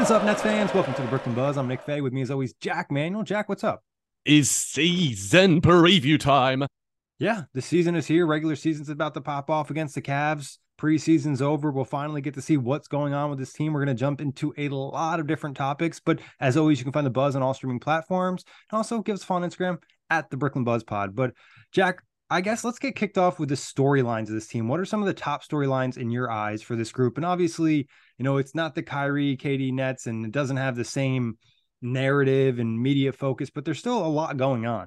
What is up, Nets fans? Welcome to the Brooklyn Buzz. I'm Nick Fay. With me, as always, Jac Manuell. Jac, what's up? Is season preview time. Yeah, the season is here. Regular season's about to pop off against the Cavs. Preseason's over. We'll finally get to see what's going on with this team. We're going to jump into a lot of different topics. But as always, you can find the Buzz on all streaming platforms. And also give us a follow on Instagram at the Brooklyn Buzz Pod. But Jac, I guess let's get kicked off with the storylines of this team. What are some of the top storylines in your eyes for this group? And obviously, you know, it's not the Kyrie, KD Nets, and it doesn't have the same narrative and media focus, but there's still a lot going on.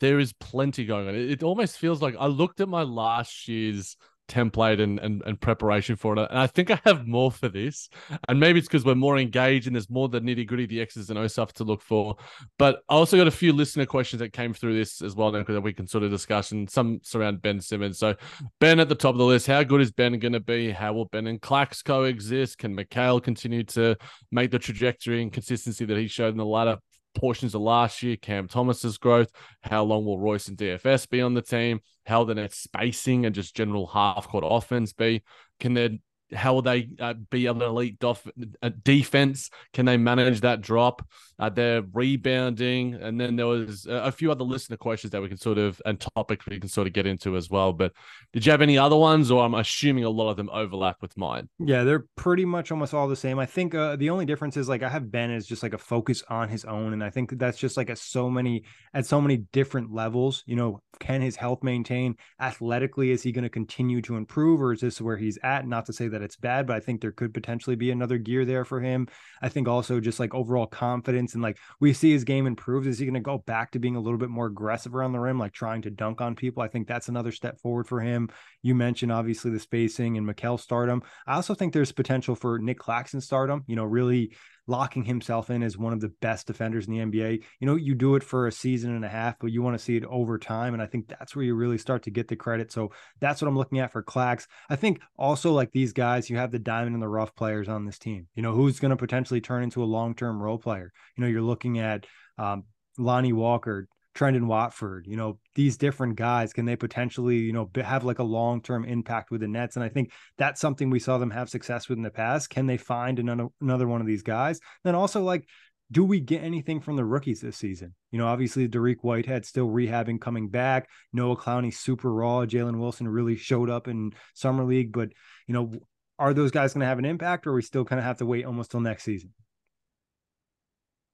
There is plenty going on. It almost feels like I looked at my last year's template and, and, and preparation for it. And I think I have more for this. And maybe it's because we're more engaged and there's more the nitty gritty, the X's and O stuff to look for. But I also got a few listener questions that came through this as well, because we can sort of discuss and some surround Ben Simmons. So Ben at the top of the list, how good is Ben going to be? How will Ben and Clax coexist? Can Mikal continue to make the trajectory and consistency that he showed in the latter portions of last year, Cam Thomas's growth, how long will Royce and DFS be on the team, how the net spacing and just general half court offense be? Can there how will they uh, be an elite dof- uh, defense? Can they manage that drop? Uh, they're rebounding, and then there was a few other listener questions that we can sort of and topics we can sort of get into as well. But did you have any other ones, or I'm assuming a lot of them overlap with mine? Yeah, they're pretty much almost all the same. I think uh, the only difference is like I have Ben is just like a focus on his own, and I think that's just like at so many at so many different levels. You know, can his health maintain athletically? Is he going to continue to improve, or is this where he's at? Not to say that it's bad, but I think there could potentially be another gear there for him. I think also just like overall confidence and like we see his game improve. Is he going to go back to being a little bit more aggressive around the rim, like trying to dunk on people? I think that's another step forward for him. You mentioned obviously the spacing and Mikal stardom. I also think there's potential for Nick Claxton stardom, you know, really locking himself in as one of the best defenders in the NBA. You know, you do it for a season and a half, but you want to see it over time. And I think that's where you really start to get the credit. So that's what I'm looking at for Clax. I think also like these guys, you have the diamond and the rough players on this team. You know, who's going to potentially turn into a long term role player? You know, you're looking at um, Lonnie Walker, Trendon Watford, you know, these different guys, can they potentially, you know, have like a long term impact with the Nets? And I think that's something we saw them have success with in the past. Can they find another, another one of these guys? Then also, like, do we get anything from the rookies this season? You know, obviously Dariq Whitehead still rehabbing, coming back. Noah Clowney super raw. Jalen Wilson really showed up in summer league, but you know, are those guys going to have an impact, or we still kind of have to wait almost till next season?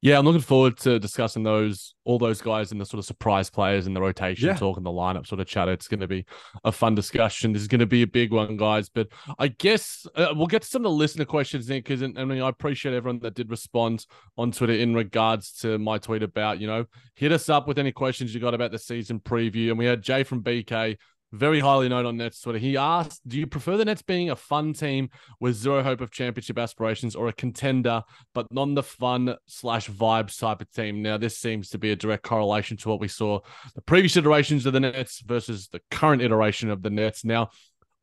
Yeah, I'm looking forward to discussing those all those guys and the sort of surprise players in the rotation Yeah. talk and the lineup sort of chat. It's going to be a fun discussion. This is going to be a big one, guys. But I guess uh, we'll get to some of the listener questions, Nick, because I mean I appreciate everyone that did respond on Twitter in regards to my tweet about you know hit us up with any questions you got about the season preview. And we had Jay from BK very highly noted on Nets Twitter. He asked, "Do you prefer the Nets being a fun team with zero hope of championship aspirations, or a contender but not the fun slash vibes type of team?" Now, this seems to be a direct correlation to what we saw the previous iterations of the Nets versus the current iteration of the Nets. Now,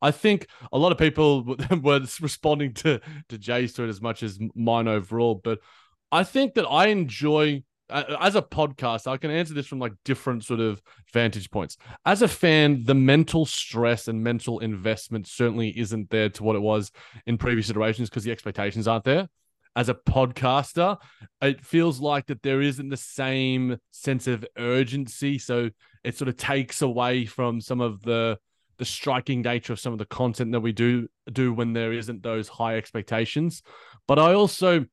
I think a lot of people were responding to to Jay's tweet as much as mine overall, but I think that I enjoy Uh, as a podcast, I can answer this from like different sort of vantage points. As a fan, the mental stress and mental investment certainly isn't there to what it was in previous iterations because the expectations aren't there. As a podcaster, it feels like that there isn't the same sense of urgency. So it sort of takes away from some of the the striking nature of some of the content that we do do when there isn't those high expectations. But I also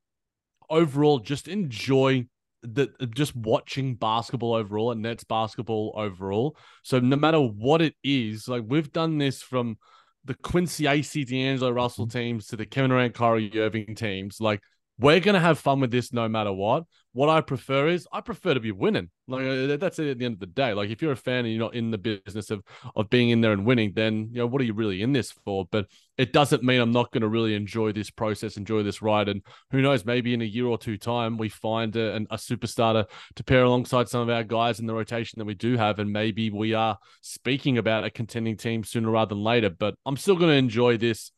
overall just enjoy the just watching basketball overall and Nets basketball overall. So no matter what it is, like we've done this from the Quincy Acy D'Angelo Russell mm-hmm. teams to the Kevin Durant Kyrie Irving teams, like we're gonna have fun with this no matter what. What I prefer is I prefer to be winning. Like uh, that's it at the end of the day. Like if you're a fan and you're not in the business of of being in there and winning, then you know what are you really in this for? But it doesn't mean I'm not going to really enjoy this process, enjoy this ride, and who knows, maybe in a year or two time we find a, a superstar to, to pair alongside some of our guys in the rotation that we do have, and maybe we are speaking about a contending team sooner rather than later. But I'm still going to enjoy this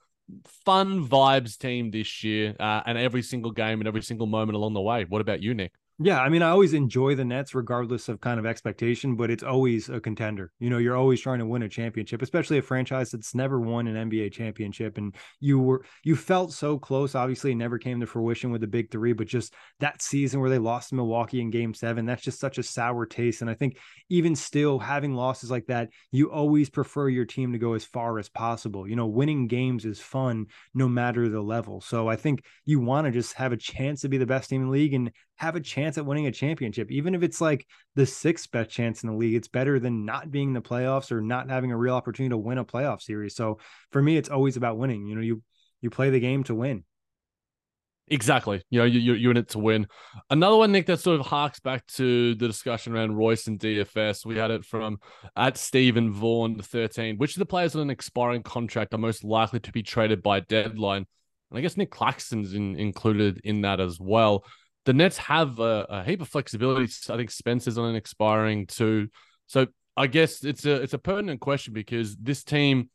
fun vibes team this year, uh, and every single game and every single moment along the way. What about you, Nick? Yeah, I mean, I always enjoy the Nets regardless of kind of expectation, but it's always a contender. You know, you're always trying to win a championship, especially a franchise that's never won an NBA championship. And you were you felt so close. Obviously, never came to fruition with the big three, but just that season where they lost to Milwaukee in game seven, that's just such a sour taste. And I think even still having losses like that, you always prefer your team to go as far as possible. You know, winning games is fun no matter the level. So I think you want to just have a chance to be the best team in the league and have a chance at winning a championship. Even if it's like the sixth best chance in the league, it's better than not being in the playoffs or not having a real opportunity to win a playoff series. So for me, it's always about winning. You know, you you play the game to win. Exactly. You know, you, you're in it to win. Another one, Nick, that sort of harks back to the discussion around Royce and DFS. We had it from at Stephen Vaughan 13. Which of the players on an expiring contract are most likely to be traded by deadline? And I guess Nick Claxton's in, included in that as well the Nets have a, a heap of flexibility. I think Spencer's on an expiring too. So I guess it's a it's a pertinent question because this team,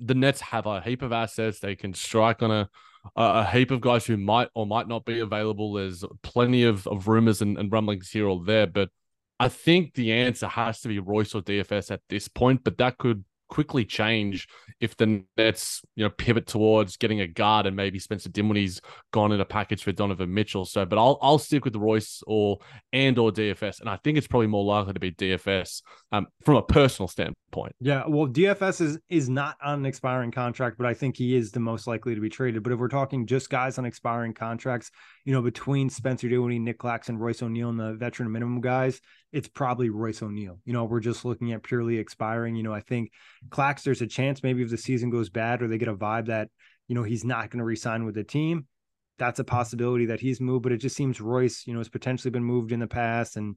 the Nets have a heap of assets. They can strike on a a heap of guys who might or might not be available. There's plenty of, of rumors and, and rumblings here or there, but I think the answer has to be Royce or DFS at this point. But that could quickly change if the Nets, you know, pivot towards getting a guard and maybe Spencer Dinwiddie's gone in a package for Donovan Mitchell. So, but I'll I'll stick with Royce or and or DFS, and I think it's probably more likely to be DFS um, from a personal standpoint. Yeah, well, DFS is is not on an expiring contract, but I think he is the most likely to be traded. But if we're talking just guys on expiring contracts, you know, between Spencer Dinwiddie, Nick Claxton, Royce O'Neale, and the veteran minimum guys, it's probably Royce O'Neale. You know, we're just looking at purely expiring. You know, I think Clax, there's a chance maybe if the season goes bad or they get a vibe that, you know, he's not going to resign with the team. That's a possibility that he's moved, but it just seems Royce, you know, has potentially been moved in the past and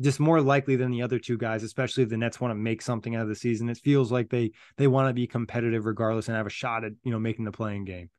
just more likely than the other two guys, especially if the Nets want to make something out of the season. It feels like they they want to be competitive regardless and have a shot at, you know, making the play-in game.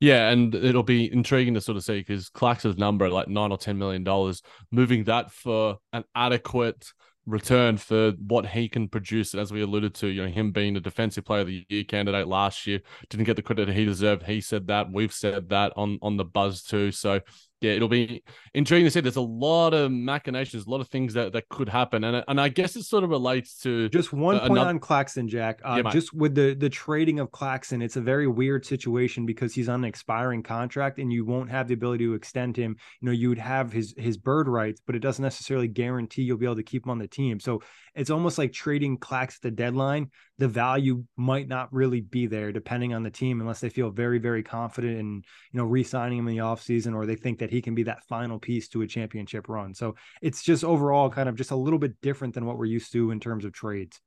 Yeah, and it'll be intriguing to sort of see because Clark's number at like nine or ten million dollars, moving that for an adequate return for what he can produce. As we alluded to, you know, him being a defensive player of the year candidate last year, didn't get the credit he deserved. He said that. We've said that on on the buzz too. So yeah, it'll be intriguing to see. There's a lot of machinations, a lot of things that, that could happen, and and I guess it sort of relates to just one point another... on Claxton, Jac. Uh, yeah, just with the the trading of Claxton, it's a very weird situation because he's on an expiring contract, and you won't have the ability to extend him. You know, you would have his his bird rights, but it doesn't necessarily guarantee you'll be able to keep him on the team. So it's almost like trading Clax at the deadline. The value might not really be there depending on the team unless they feel very, very confident in, you know, re-signing him in the offseason or they think that he can be that final piece to a championship run. So it's just overall kind of just a little bit different than what we're used to in terms of trades.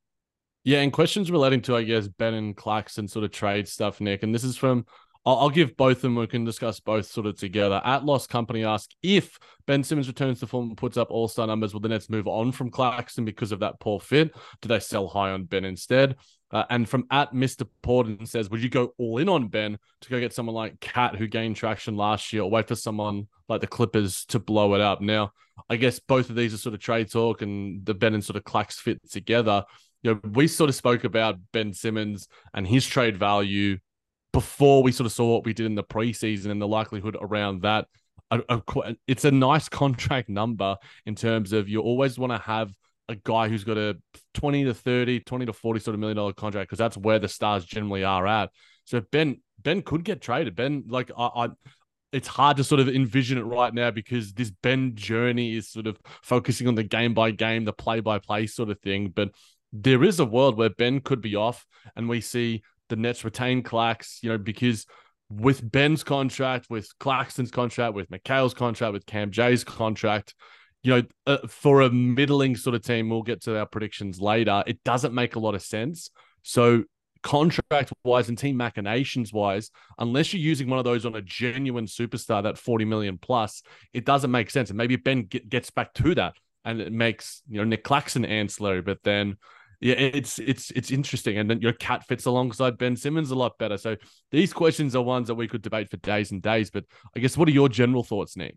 Yeah, and questions relating to, I guess, Ben and Claxton sort of trade stuff, Nick. And this is from I'll, I'll, give both of them. We can discuss both sort of together. At Lost Company ask if Ben Simmons returns to form and puts up All Star numbers, will the Nets move on from Claxton because of that poor fit? Do they sell high on Ben instead? Uh, and from at Mr. Porden says, would you go all in on Ben to go get someone like KAT who gained traction last year, or wait for someone like the Clippers to blow it up? Now, I guess both of these are sort of trade talk, and the Ben and sort of Clax fit together. You know, we sort of spoke about Ben Simmons and his trade value before we sort of saw what we did in the preseason and the likelihood around that. it's a nice contract number in terms of you always want to have a guy who's got a 20 to 30, 20 to 40 sort of million dollar contract because that's where the stars generally are at. So Ben Ben could get traded. Ben, like I, I it's hard to sort of envision it right now because this Ben journey is sort of focusing on the game by game, the play by play sort of thing. But there is a world where Ben could be off and we see the Nets retain Clax, you know, because with Ben's contract, with Claxton's contract, with Mikal's contract, with Cam J's contract, you know, uh, for a middling sort of team, we'll get to our predictions later. It doesn't make a lot of sense. So, contract wise and team machinations wise, unless you're using one of those on a genuine superstar, that 40 million plus, it doesn't make sense. And maybe Ben get, gets back to that and it makes, you know, Nick Claxton ancillary, but then yeah, it's it's it's interesting, and then your KAT fits alongside Ben Simmons a lot better. So these questions are ones that we could debate for days and days. But I guess what are your general thoughts, Nick?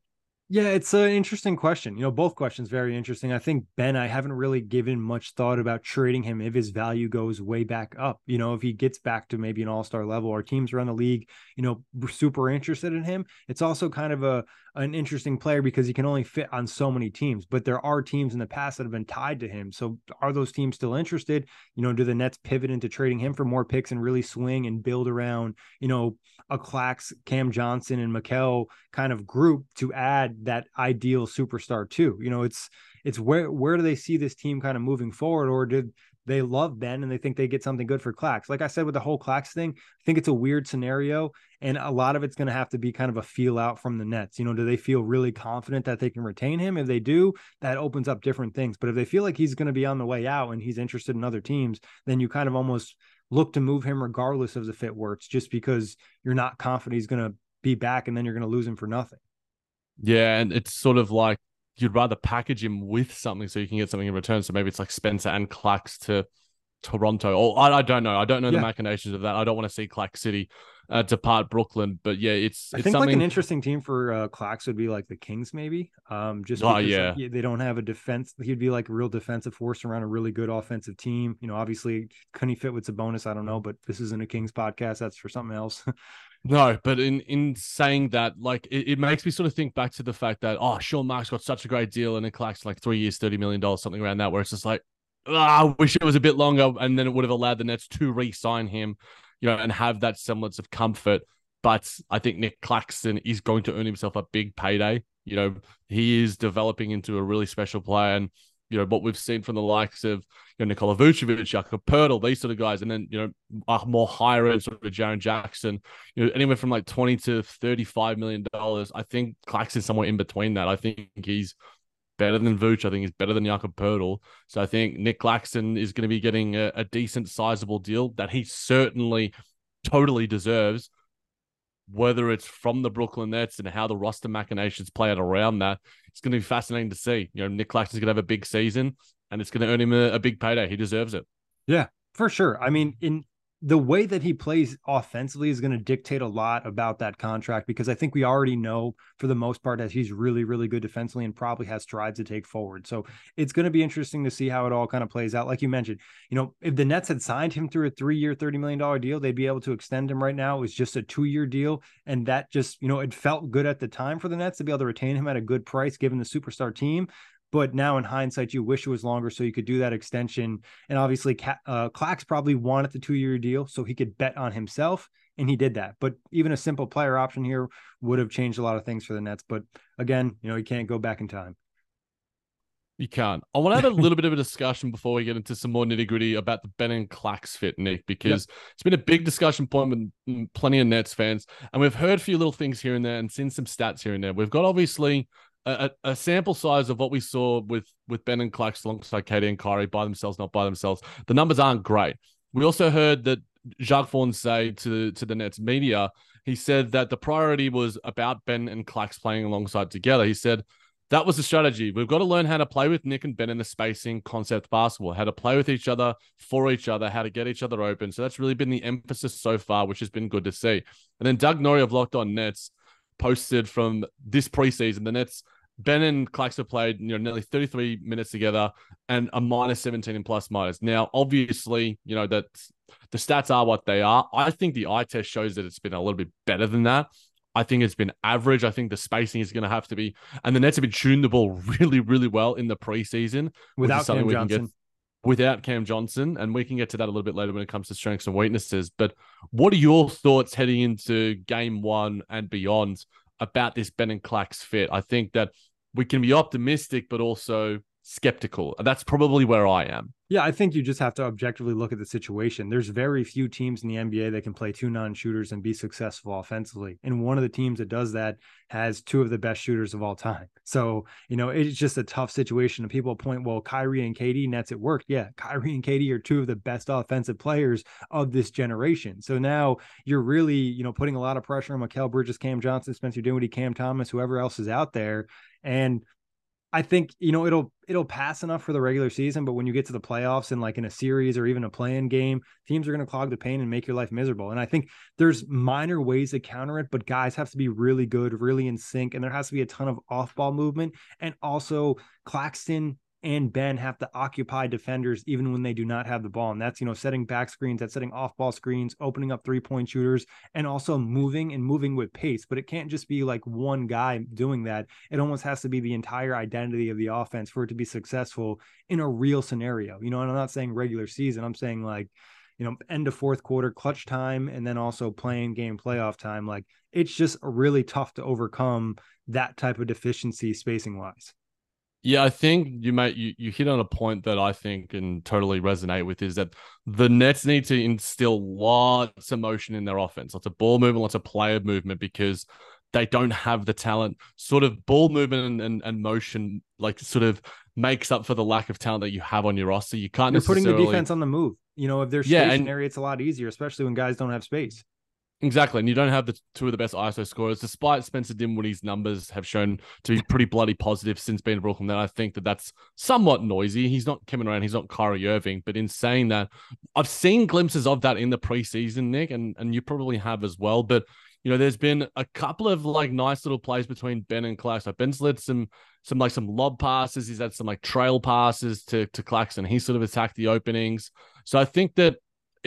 Yeah, it's an interesting question. You know, both questions very interesting. I think Ben, I haven't really given much thought about trading him if his value goes way back up. You know, if he gets back to maybe an all-star level or teams around the league, you know, super interested in him. It's also kind of a an interesting player because he can only fit on so many teams. But there are teams in the past that have been tied to him. So are those teams still interested? You know, do the Nets pivot into trading him for more picks and really swing and build around, you know, a Clax, Cam Johnson, and Mikal kind of group to add that ideal superstar too? You know, it's it's where where do they see this team kind of moving forward, or did they love Ben and they think they get something good for Clax. Like I said with the whole Clax thing, I think it's a weird scenario. And a lot of it's going to have to be kind of a feel out from the Nets. You know, do they feel really confident that they can retain him? If they do, that opens up different things. But if they feel like he's going to be on the way out and he's interested in other teams, then you kind of almost look to move him regardless of the fit works, just because you're not confident he's going to be back and then you're going to lose him for nothing. Yeah. And it's sort of like you'd rather package him with something so you can get something in return. So maybe it's like Spencer and Clax to Toronto. Or I, I don't know. I don't know yeah. the machinations of that. I don't want to see Clax City uh, depart Brooklyn, but yeah, it's. I it's think something... like an interesting team for uh, Clax would be like the Kings, maybe. Um, just oh yeah, like, they don't have a defense. He'd be like a real defensive force around a really good offensive team. You know, obviously, couldn't he fit with Sabonis? I don't know, but this isn't a Kings podcast. That's for something else. No, but in in saying that, like it, it, makes me sort of think back to the fact that oh, Sean Marks got such a great deal and it collects like three years, thirty million dollars, something around that, where it's just like, oh, I wish it was a bit longer, and then it would have allowed the Nets to re-sign him, you know, and have that semblance of comfort. But I think Nick Claxton is going to earn himself a big payday. You know, he is developing into a really special player, and you know what we've seen from the likes of you know Nikola Vucevic, Jakob Poeltl, these sort of guys, and then you know more higher end sort of Jaren Jackson, you know anywhere from like twenty to thirty five million dollars. I think Claxton's somewhere in between that. I think he's better than Vooch. I think he's better than Jakob Poeltl. So I think Nick Claxton is going to be getting a, a decent, sizable deal that he certainly totally deserves whether it's from the Brooklyn Nets and how the roster machinations play out around that, it's going to be fascinating to see. You know, Nick Claxton's going to have a big season and it's going to earn him a, a big payday. He deserves it. Yeah, for sure. I mean, in the way that he plays offensively is going to dictate a lot about that contract because I think we already know for the most part that he's really, really good defensively and probably has strides to take forward. So it's going to be interesting to see how it all kind of plays out. Like you mentioned, you know, if the Nets had signed him through a three year, $30 million deal, they'd be able to extend him right now. It was just a two year deal. And that just, you know, it felt good at the time for the Nets to be able to retain him at a good price given the superstar team. But now in hindsight, you wish it was longer so you could do that extension. And obviously, uh, Clax probably wanted the two year deal so he could bet on himself. And he did that. But even a simple player option here would have changed a lot of things for the Nets. But again, you know, you can't go back in time. You can't. I want to have a little bit of a discussion before we get into some more nitty gritty about the Ben and Clax fit, Nick, because yep. it's been a big discussion point with mm, plenty of Nets fans. And we've heard a few little things here and there and seen some stats here and there. We've got obviously a, a, sample size of what we saw with with Ben and Clax alongside KD and Kyrie by themselves, not by themselves. The numbers aren't great. We also heard that Jacque Vaughn say to to the Nets media, he said that the priority was about Ben and Clax playing alongside together. He said that was the strategy. We've got to learn how to play with Nick and Ben in the spacing concept basketball, how to play with each other for each other, how to get each other open. So that's really been the emphasis so far, which has been good to see. And then Doug Norrie of Locked On Nets posted from this preseason, the Nets Ben and Clax have played you know nearly 33 minutes together and a minus 17 in plus minus. Now, obviously, you know that the stats are what they are. I think the eye test shows that it's been a little bit better than that. I think it's been average. I think the spacing is going to have to be, and the Nets have been tuned the ball really, really well in the preseason without Cam Johnson. without Cam Johnson, and we can get to that a little bit later when it comes to strengths and weaknesses. But what are your thoughts heading into Game One and beyond about this Ben and Clax fit? I think that we can be optimistic, but also skeptical. That's probably where I am. Yeah, I think you just have to objectively look at the situation. There's very few teams in the NBA that can play two non-shooters and be successful offensively. And one of the teams that does that has two of the best shooters of all time. So, you know, it's just a tough situation. And people point, well, Kyrie and KD, nets it worked. Yeah, Kyrie and KD are two of the best offensive players of this generation. So now you're really, you know, putting a lot of pressure on Mikal Bridges, Cam Johnson, Spencer Dinwiddie, Cam Thomas, whoever else is out there. And I think you know it'll it'll pass enough for the regular season, but when you get to the playoffs and like in a series or even a play-in game, teams are going to clog the paint and make your life miserable. And I think there's minor ways to counter it, but guys have to be really good, really in sync, and there has to be a ton of off ball movement. And also, Claxton and Ben have to occupy defenders even when they do not have the ball. And that's, you know, setting back screens, that's setting off ball screens, opening up three point shooters, and also moving and moving with pace. But it can't just be like one guy doing that. It almost has to be the entire identity of the offense for it to be successful in a real scenario. You know, and I'm not saying regular season, I'm saying like, you know, end of fourth quarter, clutch time, and then also play-in game playoff time. Like it's just really tough to overcome that type of deficiency spacing wise. Yeah, I think you might you, you hit on a point that I think and totally resonate with is that the Nets need to instill lots of motion in their offense, lots of ball movement, lots of player movement because they don't have the talent. Sort of ball movement and, and, and motion like sort of makes up for the lack of talent that you have on your roster. You can't You're putting the defense on the move. You know, if they're stationary, yeah, it's a lot easier, especially when guys don't have space. Exactly. And you don't have the two of the best ISO scorers, despite Spencer Dinwiddie's numbers have shown to be pretty bloody positive since being in Brooklyn. Then I think that that's somewhat noisy. He's not coming around. He's not Kyrie Irving. But in saying that, I've seen glimpses of that in the preseason, Nick, and, and you probably have as well. But, you know, there's been a couple of like nice little plays between Ben and Clax. Like Ben's led some, some like some lob passes. He's had some like trail passes to, to Claxton. He sort of attacked the openings. So I think that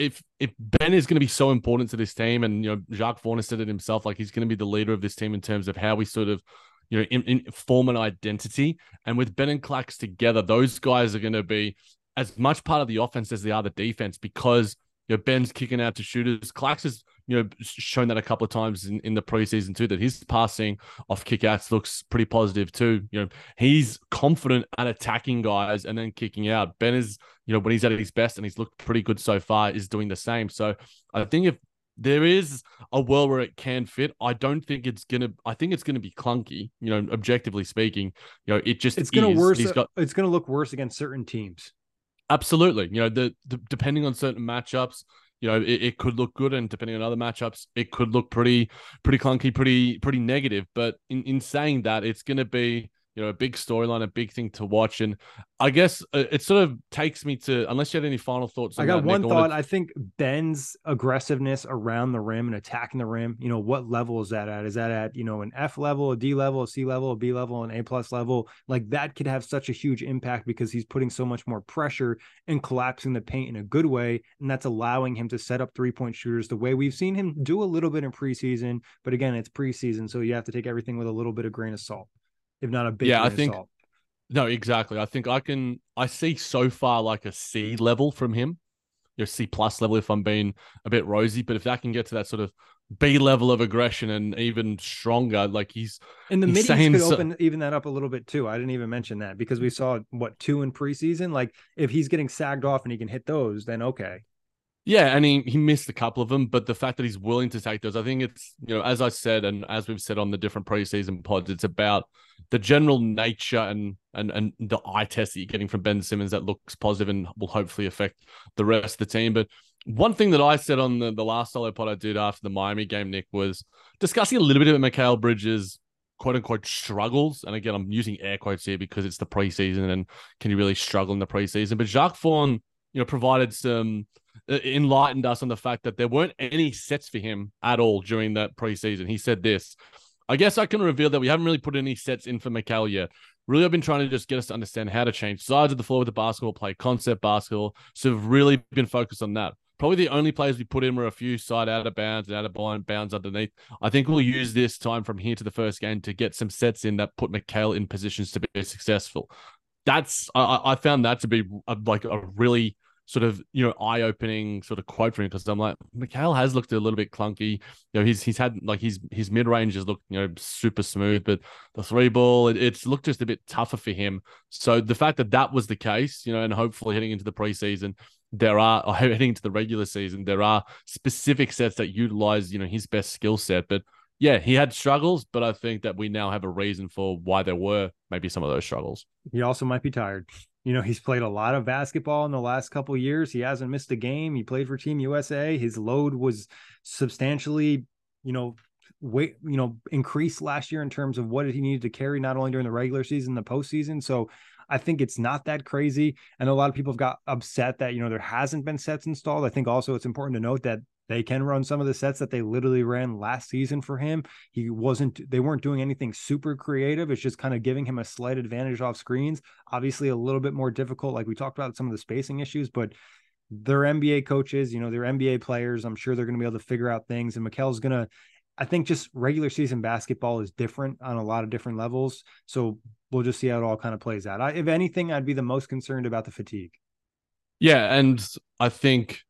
if if Ben is going to be so important to this team, and you know Jacque Vaughn has said it himself, like he's going to be the leader of this team in terms of how we sort of you know in, in form an identity. And with Ben and Clax together, those guys are going to be as much part of the offense as they are the defense because you know Ben's kicking out to shooters. Clax is you know, shown that a couple of times in, in the preseason too, that his passing off kickouts looks pretty positive too. You know, he's confident at attacking guys and then kicking out. Ben is, you know, when he's at his best and he's looked pretty good so far, is doing the same. So I think if there is a world where it can fit. I don't think it's gonna. I think it's gonna be clunky. You know, objectively speaking, you know, it just it's gonna is. worse. Got, it's gonna look worse against certain teams. Absolutely. You know, the, the depending on certain matchups, you know, it, it, could look good, and depending on other matchups, it could look pretty, pretty clunky, pretty, pretty negative. But in, in saying that, it's going to be you know a big storyline, a big thing to watch, and I guess uh, it sort of takes me to unless you had any final thoughts. I got one Nick, thought. I, I think Ben's aggressiveness around the rim and attacking the rim. You know what level is that at? Is that at you know an F level, a D level, a C level, a B level, an A plus level? Like that could have such a huge impact because he's putting so much more pressure and collapsing the paint in a good way, and that's allowing him to set up three point shooters the way we've seen him do a little bit in preseason. But again, it's preseason, so you have to take everything with a little bit of grain of salt if not a big. Yeah, I think. No, exactly. I think I can. I see so far like a C level from him, your C plus level if I'm being a bit rosy. But if that can get to that sort of B level of aggression and even stronger, like he's and the middies could so, open even that up a little bit too. I didn't even mention that because we saw what two in preseason. Like if he's getting sagged off and he can hit those, then okay. Yeah, and he, he missed a couple of them, but the fact that he's willing to take those, I think it's, you know, as I said, and as we've said on the different preseason pods, it's about the general nature and and and the eye test that you're getting from Ben Simmons that looks positive and will hopefully affect the rest of the team. But one thing that I said on the, the last solo pod I did after the Miami game, Nick, was discussing a little bit about Mikal Bridges' quote unquote struggles. And again, I'm using air quotes here because it's the preseason and can you really struggle in the preseason? But Jacque Vaughn, you know, provided some Uh, enlightened us on the fact that there weren't any sets for him at all during that preseason. He said this. I guess I can reveal that we haven't really put any sets in for Mikal yet. Really, I've been trying to just get us to understand how to change sides of the floor with the basketball, play concept basketball. So, we've really been focused on that. Probably the only players we put in were a few side out of bounds and out of bounds underneath. I think we'll use this time from here to the first game to get some sets in that put Mikal in positions to be successful. That's I, I found that to be a, like a really sort of you know eye opening sort of quote for him because I'm like Mikal has looked a little bit clunky. You know he's he's had like his his mid range has looked you know super smooth, but the three ball it, it's looked just a bit tougher for him. So the fact that that was the case, you know, and hopefully heading into the preseason. There are or heading into the regular season, there are specific sets that utilize, you know, his best skill set. But yeah, he had struggles, but I think that we now have a reason for why there were maybe some of those struggles. He also might be tired. You know, he's played a lot of basketball in the last couple years. He hasn't missed a game. He played for Team USA. His load was substantially, you know, weight, you know, increased last year in terms of what he needed to carry, not only during the regular season, the postseason. So I think it's not that crazy. And a lot of people have got upset that, you know, there hasn't been sets installed. I think also it's important to note that they can run some of the sets that they literally ran last season for him. He wasn't, they weren't doing anything super creative. It's just kind of giving him a slight advantage off screens. Obviously, a little bit more difficult, like we talked about some of the spacing issues, but they're NBA coaches, you know, they're NBA players. I'm sure they're going to be able to figure out things. And Mikal's going to, I think just regular season basketball is different on a lot of different levels. So we'll just see how it all kind of plays out. I, if anything, I'd be the most concerned about the fatigue. Yeah. And I think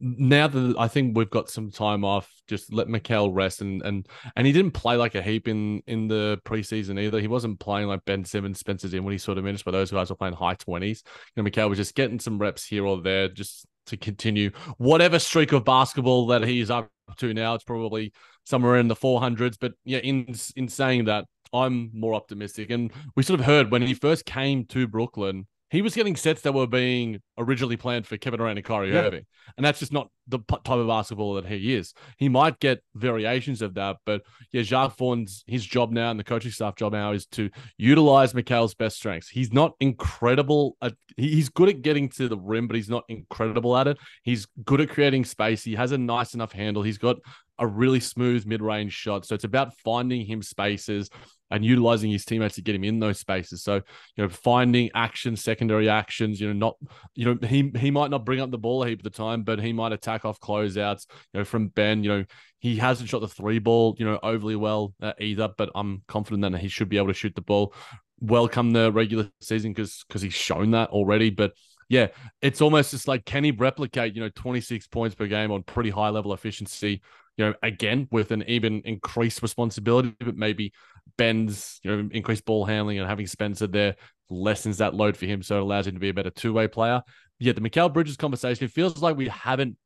now that I think we've got some time off, just let Mikal rest and and and he didn't play like a heap in in the preseason either. He wasn't playing like Ben Simmons, Spencer Dinwiddie sort of minutes, but those guys were playing high twenties. You know, was just getting some reps here or there, just to continue whatever streak of basketball that he's up to now. It's probably somewhere in the four hundreds, but yeah, in in saying that, I'm more optimistic. And we sort of heard when he first came to Brooklyn he was getting sets that were being originally planned for Kevin Durant and Kyrie yeah. Irving, and that's just not the type of basketball that he is. He might get variations of that, but yeah, Jacque Vaughn's his job now and the coaching staff job now is to utilize Mikal's best strengths. He's not incredible at he's good at getting to the rim, but he's not incredible at it. He's good at creating space. He has a nice enough handle. He's got a really smooth mid-range shot. So it's about finding him spaces and utilizing his teammates to get him in those spaces. So, you know, finding actions, secondary actions, you know, not, you know, he he might not bring up the ball a heap of the time, but he might attack off closeouts, you know, from Ben, you know, he hasn't shot the three ball, you know, overly well uh, either, but I'm confident that he should be able to shoot the ball Welcome the regular season because because he's shown that already. But yeah, it's almost just like can he replicate, you know, 26 points per game on pretty high level efficiency you know, again with an even increased responsibility, but maybe Ben's, you know, increased ball handling and having Spencer there lessens that load for him, so it allows him to be a better two way player. Yeah, the Mikal Bridges conversation, it feels like we haven't.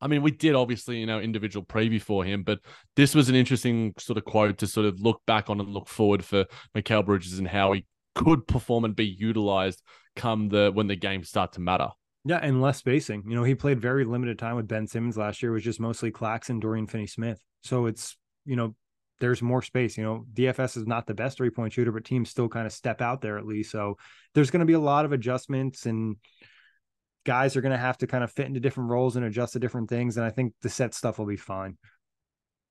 I mean, we did obviously in our individual preview for him, but this was an interesting sort of quote to sort of look back on and look forward for Mikal Bridges and how he could perform and be utilized come the when the games start to matter. Yeah, and less spacing. You know, he played very limited time with Ben Simmons last year, it was just mostly Clax and Dorian Finney Smith. So it's, you know, there's more space. You know, DFS is not the best three point shooter, but teams still kind of step out there at least. So there's going to be a lot of adjustments and guys are going to have to kind of fit into different roles and adjust to different things. And I think the set stuff will be fine.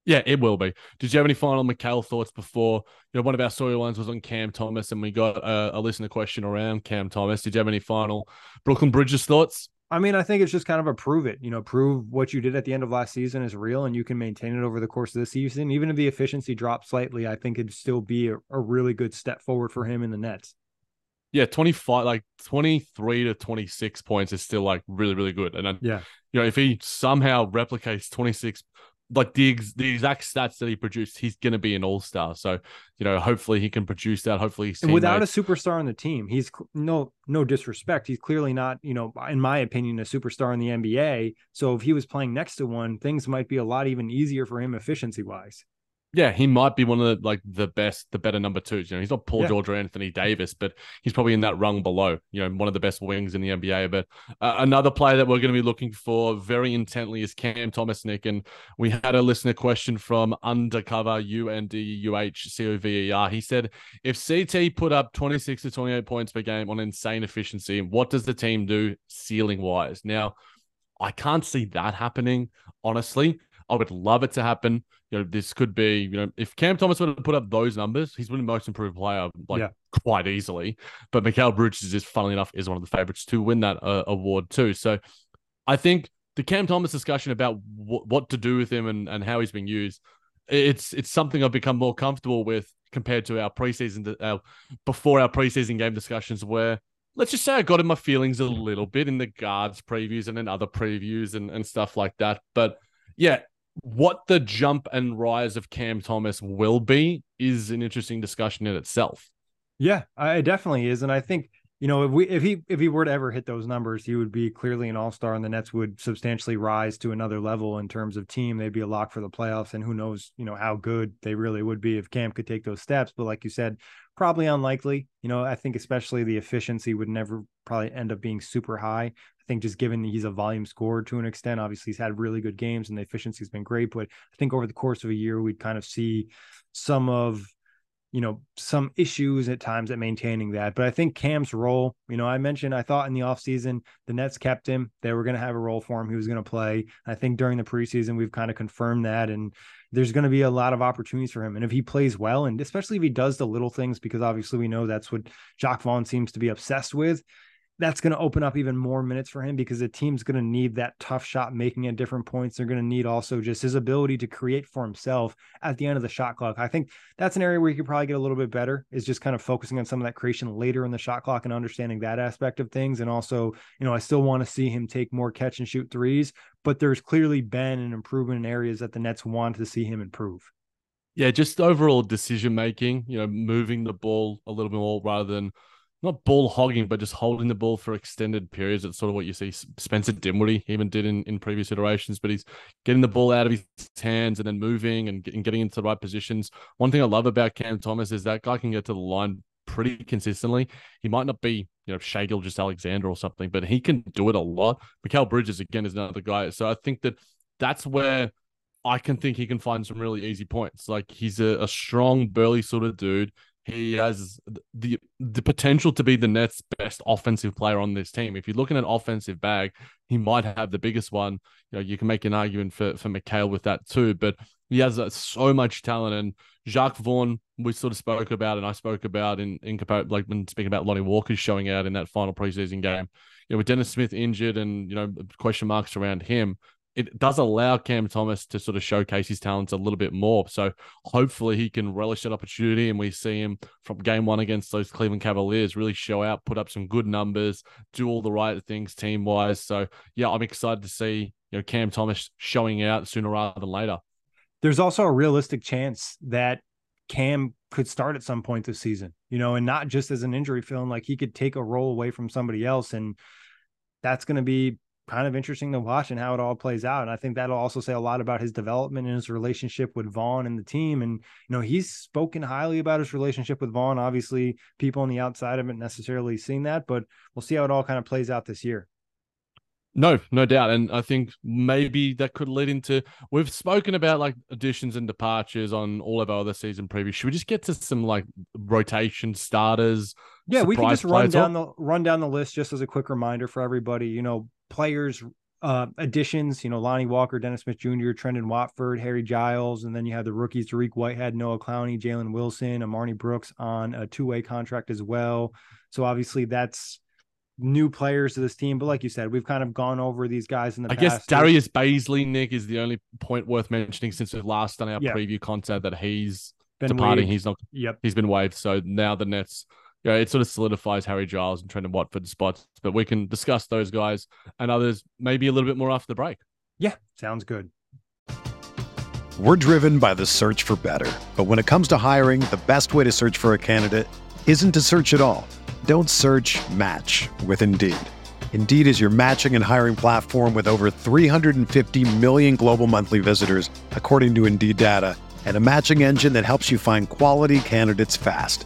Yeah, it will be. Did you have any final Mikal thoughts before? You know, one of our storylines was on Cam Thomas, and we got a, a listener question around Cam Thomas. Did you have any final Brooklyn Bridges thoughts? I mean, I think it's just kind of a prove it. You know, prove what you did at the end of last season is real, and you can maintain it over the course of the season. Even if the efficiency drops slightly, I think it'd still be a, a really good step forward for him in the Nets. Yeah, twenty five, like twenty three to twenty six points is still like really, really good. And then, yeah, you know, if he somehow replicates twenty six like the ex- the exact stats that he produced, he's going to be an all star. So you know, hopefully he can produce that. Hopefully, and without a superstar on the team, he's no no disrespect. He's clearly not, you know, in my opinion, a superstar in the NBA. So if he was playing next to one, things might be a lot even easier for him efficiency wise yeah, he might be one of the like the best, the better number twos. You know, he's not Paul yeah. George or Anthony Davis, but he's probably in that rung below. You know, one of the best wings in the NBA. But uh, another player that we're going to be looking for very intently is Cam Thomas, Nick. And we had a listener question from Undercover U N D U H C O V E R. He said, if CT put up twenty six to twenty eight points per game on insane efficiency, what does the team do ceiling wise? Now, I can't see that happening honestly. I would love it to happen. You know, this could be, you know, if Cam Thomas would have put up those numbers, he's winning most improved player like yeah. quite easily. But Mikal Bridges is, funnily enough, is one of the favorites to win that uh, award too. So I think the Cam Thomas discussion about w- what to do with him and, and how he's being used, it's it's something I've become more comfortable with compared to our preseason uh, before our preseason game discussions where let's just say I got in my feelings a little bit in the guards previews and then other previews and, and stuff like that. But yeah, what the jump and rise of Cam Thomas will be is an interesting discussion in itself. Yeah, it definitely is. And I think you know, if we if he if he were to ever hit those numbers, he would be clearly an all star, and the Nets would substantially rise to another level in terms of team. They'd be a lock for the playoffs, and who knows, you know, how good they really would be if Cam could take those steps. But like you said, probably unlikely. You know, I think especially the efficiency would never probably end up being super high. Think just given he's a volume scorer to an extent, obviously he's had really good games and the efficiency's been great. But I think over the course of a year, we'd kind of see some of you know some issues at times at maintaining that. But i think cam's role you know i mentioned i thought in the offseason the nets kept him. They were going to have a role for him. He was going to play. I think during the preseason we've kind of confirmed that and there's going to be a lot of opportunities for him. And if he plays well and especially if he does the little things because obviously we know that's what jacque vaughn seems to be obsessed with that's going to open up even more minutes for him because the team's going to need that tough shot making at different points. They're going to need also just his ability to create for himself at the end of the shot clock. I think that's an area where he could probably get a little bit better is just kind of focusing on some of that creation later in the shot clock and understanding that aspect of things. And also, you know, I still want to see him take more catch and shoot threes, but there's clearly been an improvement in areas that the Nets want to see him improve. Yeah, just overall decision making, you know, moving the ball a little bit more rather than not ball hogging, but just holding the ball for extended periods. It's sort of what you see Spencer Dinwiddie even did in, in previous iterations, but he's getting the ball out of his hands and then moving and, and getting into the right positions. One thing I love about Cam Thomas is that guy can get to the line pretty consistently. He might not be, you know, Shai Gilgeous-Alexander or something, but he can do it a lot. Mikal Bridges, again, is another guy. So I think that that's where I can think he can find some really easy points. Like he's a, a strong, burly sort of dude. He has the the potential to be the Nets' best offensive player on this team. If you're looking at offensive bag, he might have the biggest one. You know, you can make an argument for for Mikal with that too, but he has uh, so much talent. And Jacque Vaughn, we sort of spoke about, and I spoke about in in like when speaking about Lonnie Walker showing out in that final preseason game. You know, with Dennis Smith injured and you know question marks around him, it does allow Cam Thomas to sort of showcase his talents a little bit more. So hopefully he can relish that opportunity and we see him from game one against those Cleveland Cavaliers really show out, put up some good numbers, do all the right things team wise. So yeah, I'm excited to see you know Cam Thomas showing out sooner rather than later. There's also a realistic chance that Cam could start at some point this season, you know, and not just as an injury film, like he could take a role away from somebody else. And that's going to be kind of interesting to watch and how it all plays out. And I think that'll also say a lot about his development and his relationship with Vaughn and the team. And, you know, he's spoken highly about his relationship with Vaughn. Obviously, people on the outside haven't necessarily seen that, but we'll see how it all kind of plays out this year. No, no doubt. And I think maybe that could lead into we've spoken about like additions and departures on all of our other season previews. Should we just get to some like rotation starters? Yeah, we can just run down the run down the list just as a quick reminder for everybody. You know, players uh, additions, you know, Lonnie Walker, Dennis Smith Jr., Trendon Watford, Harry Giles, and then you have the rookies, Dariq Whitehead, Noah Clowney, Jalen Wilson, Armoni Brooks on a two-way contract as well. So obviously that's new players to this team. But like you said, we've kind of gone over these guys in the I past. guess Darius Bazley, Nick, is the only point worth mentioning since we've last done our yeah. preview content that he's been departing. Waived. He's not yep. he's been waived. So now the Nets you know, it sort of solidifies Harry Giles and Trendon Watford spots. But we can discuss those guys and others maybe a little bit more after the break. Yeah, sounds good. We're driven by the search for better. But when it comes to hiring, the best way to search for a candidate isn't to search at all. Don't search match with Indeed. Indeed is your matching and hiring platform with over 350 million global monthly visitors, according to Indeed data, and a matching engine that helps you find quality candidates fast.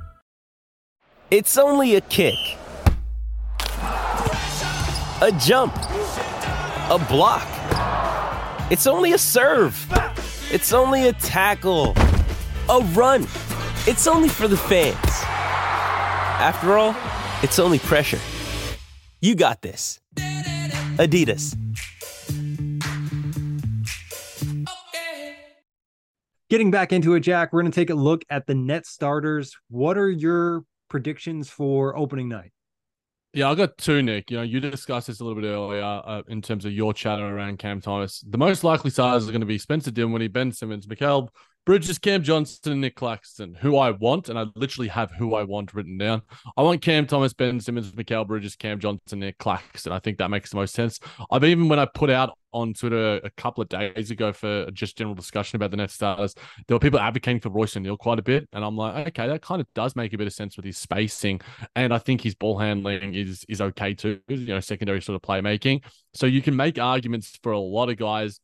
It's only a kick, a jump, a block. It's only a serve. It's only a tackle, a run. It's only for the fans. After all, it's only pressure. You got this. Adidas. Getting back into it, Jac, we're going to take a look at the net starters. What are your predictions for opening night? Yeah, I got two, Nick. You know, you discussed this a little bit earlier uh, in terms of your chatter around Cam Thomas. The most likely starters are going to be Spencer Dinwiddie, Ben Simmons, Mikal Bridges, Cam Johnson, Nick Claxton, who I want, and I literally have who I want written down. I want Cam Thomas, Ben Simmons, Mikal Bridges, Cam Johnson, Nick Claxton. I think that makes the most sense. I've even when I put out on Twitter a couple of days ago for just general discussion about the net starters, there were people advocating for Royce O'Neale quite a bit, and I'm like, okay, that kind of does make a bit of sense with his spacing, and I think his ball handling is is okay too. You know, secondary sort of playmaking. So you can make arguments for a lot of guys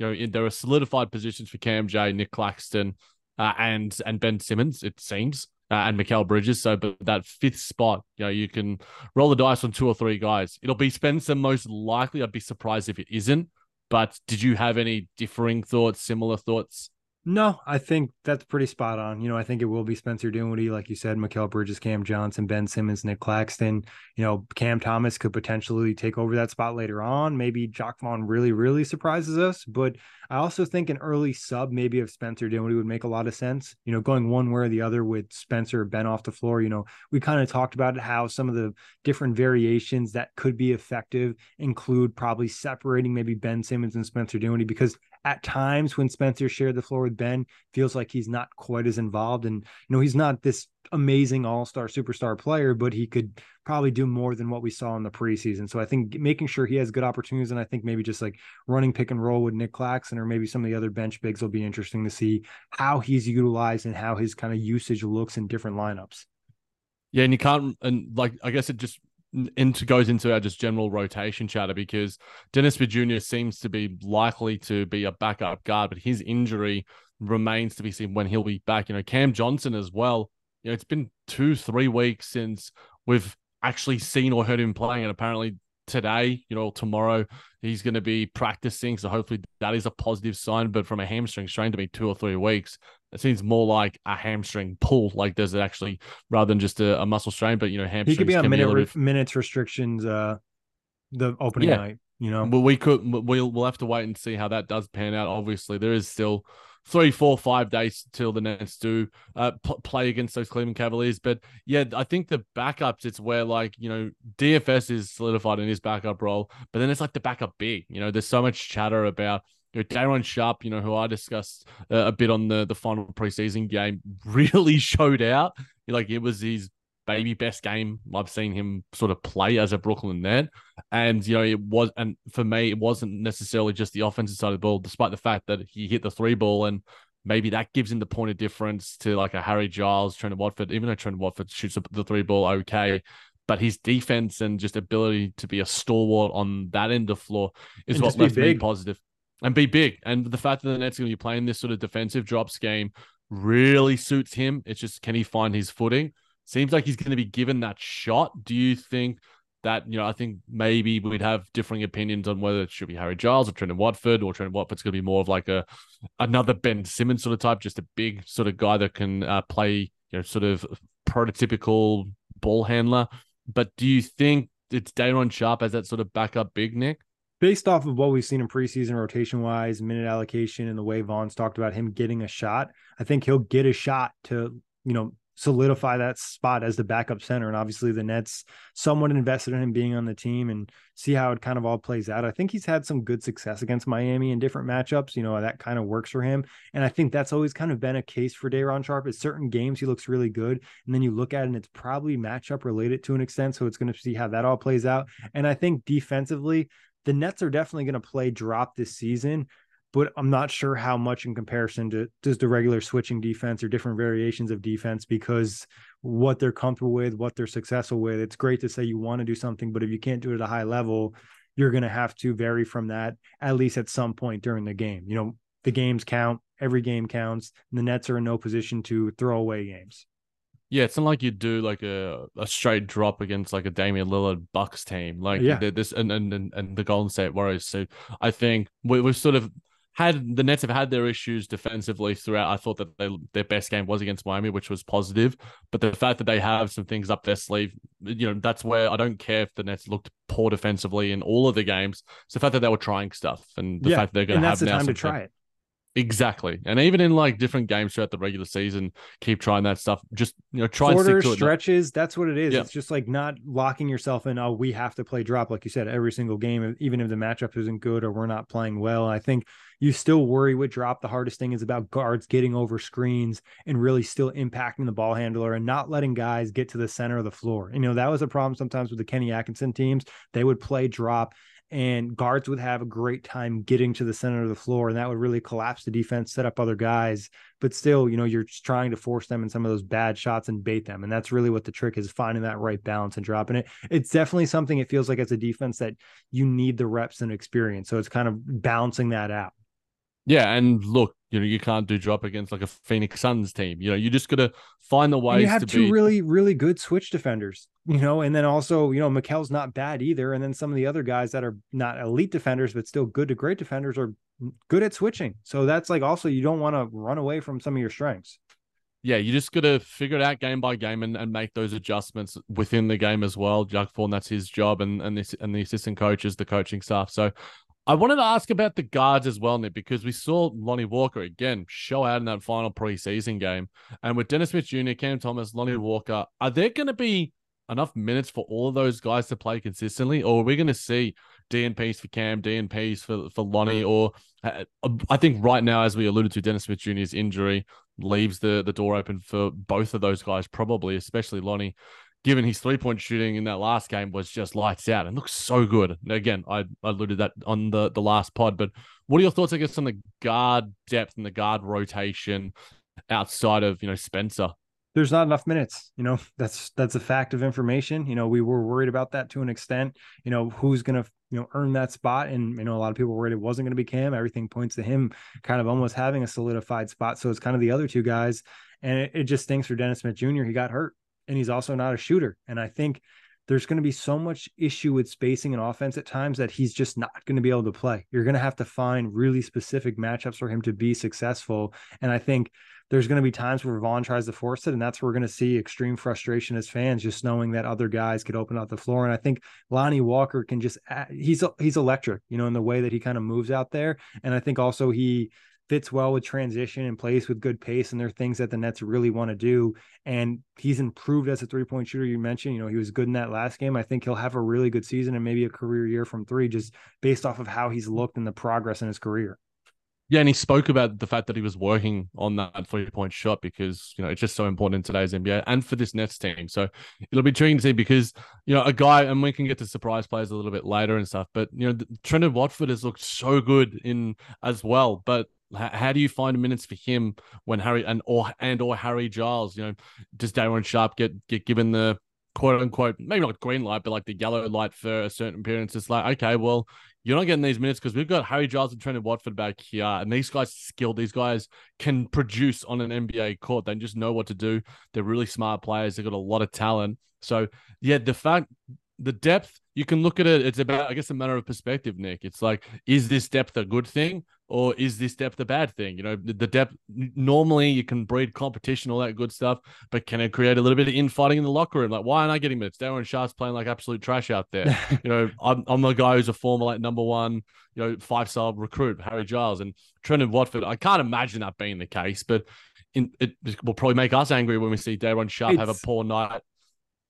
you know, there are solidified positions for Cam J, Nick Claxton, uh, and and Ben Simmons. It seems. Uh, and Mikal Bridges. So, but that fifth spot, you know, you can roll the dice on two or three guys. It'll be Spencer most likely. I'd be surprised if it isn't. But did you have any differing thoughts, similar thoughts? No, I think that's pretty spot on. You know, I think it will be Spencer Dinwiddie, like you said, Mikal Bridges, Cam Johnson, Ben Simmons, Nick Claxton. You know, Cam Thomas could potentially take over that spot later on. Maybe Jacque Vaughn really, really surprises us. But I also think an early sub, maybe of Spencer Dinwiddie, would make a lot of sense. You know, going one way or the other with Spencer Ben off the floor. You know, we kind of talked about how some of the different variations that could be effective include probably separating maybe Ben Simmons and Spencer Dinwiddie because at times when Spencer shared the floor with Ben, feels like he's not quite as involved. And, you know, he's not this amazing all star superstar player, but he could probably do more than what we saw in the preseason. So I think making sure he has good opportunities, and I think maybe just like running pick and roll with Nick Claxton or maybe some of the other bench bigs will be interesting to see how he's utilized and how his kind of usage looks in different lineups. Yeah, and you can't, and like I guess it just into goes into our just general rotation chatter because Dennis Jr. seems to be likely to be a backup guard, but his injury remains to be seen when he'll be back. You know, Cam Johnson as well. You know, it's been two, three weeks since we've actually seen or heard him playing, and apparently today, you know, tomorrow he's going to be practicing. So hopefully that is a positive sign. But from a hamstring strain to be two or three weeks, it seems more like a hamstring pull. Like does it actually rather than just a, a muscle strain? But you know, hamstring. He could be on minute re- minutes restrictions. Uh, the opening yeah. night. You know, well, we could. We'll we'll have to wait and see how that does pan out. Obviously, there is still three, four, five days till the Nets do uh, p- play against those Cleveland Cavaliers. But yeah, I think the backups, it's where like, you know, DFS is solidified in his backup role, but then it's like the backup big. You know, there's so much chatter about you know, Day'Ron Sharpe, you know, who I discussed uh, a bit on the the final preseason game, really showed out. Like it was his maybe best game I've seen him sort of play as a Brooklyn net. And you know, it was and for me, it wasn't necessarily just the offensive side of the ball, despite the fact that he hit the three ball and maybe that gives him the point of difference to like a Harry Giles, Trent Watford, even though Trent Watford shoots the three ball okay. But his defense and just ability to be a stalwart on that end of floor is And what left me positive. And be big. And the fact that the Nets are going to be playing this sort of defensive drop scheme really suits him. It's just can he find his footing? Seems like he's going to be given that shot. Do you think that, you know, I think maybe we'd have differing opinions on whether it should be Harry Giles or Trendon Watford, or Trent Watford's going to be more of like a another Ben Simmons sort of type, just a big sort of guy that can uh, play, you know, sort of prototypical ball handler. But do you think it's Day'Ron Sharpe as that sort of backup big, Nick? based off of what we've seen in preseason rotation wise, minute allocation, and the way Vaughn's talked about him getting a shot, I think he'll get a shot to, you know, solidify that spot as the backup center. And obviously the Nets somewhat invested in him being on the team and see how it kind of all plays out. I think he's had some good success against Miami in different matchups. You know, that kind of works for him. And I think that's always kind of been a case for Day'Ron Sharpe. At certain games, he looks really good. And then you look at it and it's probably matchup related to an extent. So it's going to see how that all plays out. And I think defensively, the Nets are definitely going to play drop this season, but I'm not sure how much in comparison to just the regular switching defense or different variations of defense because what they're comfortable with, what they're successful with. It's great to say you want to do something, but if you can't do it at a high level, you're going to have to vary from that at least at some point during the game. You know, the games count, every game counts, and the Nets are in no position to throw away games. Yeah, it's not like you do like a, a straight drop against like a Damian Lillard Bucks team, like Yeah. this and, and and and the Golden State Warriors. So I think we, we've sort of had the Nets have had their issues defensively throughout. I thought that they, their best game was against Miami, which was positive. But the fact that they have some things up their sleeve, you know, that's where I don't care if the Nets looked poor defensively in all of the games. It's the fact that they were trying stuff and the yeah, fact that they're going to have now time to some try it. Exactly. And even in like different games throughout the regular season, keep trying that stuff. Just, you know, try quarters, and stick to it. stretches. That's what it is. Yeah. It's just like not locking yourself in. Oh, we have to play drop, like you said, every single game, even if the matchup isn't good or we're not playing well. I think you still worry with drop. The hardest thing is about guards getting over screens and really still impacting the ball handler and not letting guys get to the center of the floor. You know, that was a problem sometimes with the Kenny Atkinson teams. They would play drop and guards would have a great time getting to the center of the floor and that would really collapse the defense set up other guys. But still you know you're trying to force them in some of those bad shots and bait them and that's really what the trick is finding that right balance and dropping it. It's definitely something it feels like as a defense that you need the reps and experience. So it's kind of balancing that out Yeah, and look, you know, you can't do drop against like a Phoenix Suns team. You know, you just gotta find the and ways you have to two be. really really good switch defenders you know and then also you know Mikal's not bad either and then some of the other guys that are not elite defenders but still good to great defenders are good at switching so that's like also you don't want to run away from some of your strengths yeah, you just gotta figure it out game by game and, and make those adjustments within the game as well. Jacque Vaughn, that's his job, and and this and the assistant coaches, the coaching staff. So I wanted to ask about the guards as well, Nick, because we saw Lonnie Walker again show out in that final preseason game. And with Dennis Smith Jr., Cam Thomas, Lonnie Walker, are there going to be enough minutes for all of those guys to play consistently? Or are we going to see DNPs for Cam, DNPs for, for Lonnie? Or uh, I think right now, as we alluded to, Dennis Smith Jr.'s injury leaves the, the door open for both of those guys, probably, especially Lonnie given his three point shooting in that last game was just lights out and looks so good. Again, I alluded that on the, the last pod, but what are your thoughts, I guess, on the guard depth and the guard rotation outside of, you know, Spencer? there's not enough minutes you know that's that's a fact of information. You know we were worried about that to an extent. You know who's to you know earn that spot? And you know a lot of people worried it wasn't going to be cam. Everything points to him kind of almost having a solidified spot. So it's kind of the other two guys. And it, it just stinks for dennis smith jr he got hurt and he's also not a shooter and i think there's going to be so much issue with spacing and offense at times that he's just not going to be able to play. You're going to have to find really specific matchups for him to be successful. And I think there's going to be times where Vaughn tries to force it, and that's where we're going to see extreme frustration as fans, just knowing that other guys could open up the floor. And I think Lonnie Walker can just he's he's electric, you know, in the way that he kind of moves out there. And I think also he fits well with transition and plays with good pace. And there are things that the Nets really want to do. And he's improved as a three point shooter. You mentioned, you know, he was good in that last game. I think he'll have a really good season and maybe a career year from three, just based off of how he's looked and the progress in his career. Yeah, and he spoke about the fact that he was working on that three point shot because you know it's just so important in today's NBA and for this Nets team. So it'll be intriguing to see because you know a guy, and we can get to surprise players a little bit later and stuff. But you know, Trendon Watford has looked so good in as well. But how do you find minutes for him when Harry and or and or Harry Giles? You know, does Day'Ron Sharpe get get given the quote unquote maybe not green light, but like the yellow light for a certain appearance? It's like okay, well you're not getting these minutes because we've got Harry Giles and Trendon Watford back here, and these guys skilled. These guys can produce on an NBA court. They just know what to do. They're really smart players. They've got a lot of talent. So yeah, the fact, the depth, you can look at it. It's about, I guess, a matter of perspective, Nick. It's like, is this depth a good thing? or is this depth a bad thing? You know, the, the, depth normally you can breed competition, all that good stuff, but can it create a little bit of infighting in the locker room? Like, why aren't I getting minutes? Day'Ron Sharpe's playing like absolute trash out there. you know, I'm, I'm the guy who's a former like number one, you know, five star recruit, Harry Giles and Trendon Watford. I can't imagine that being the case, but in, it will probably make us angry when we see Day'Ron Sharpe it's, have a poor night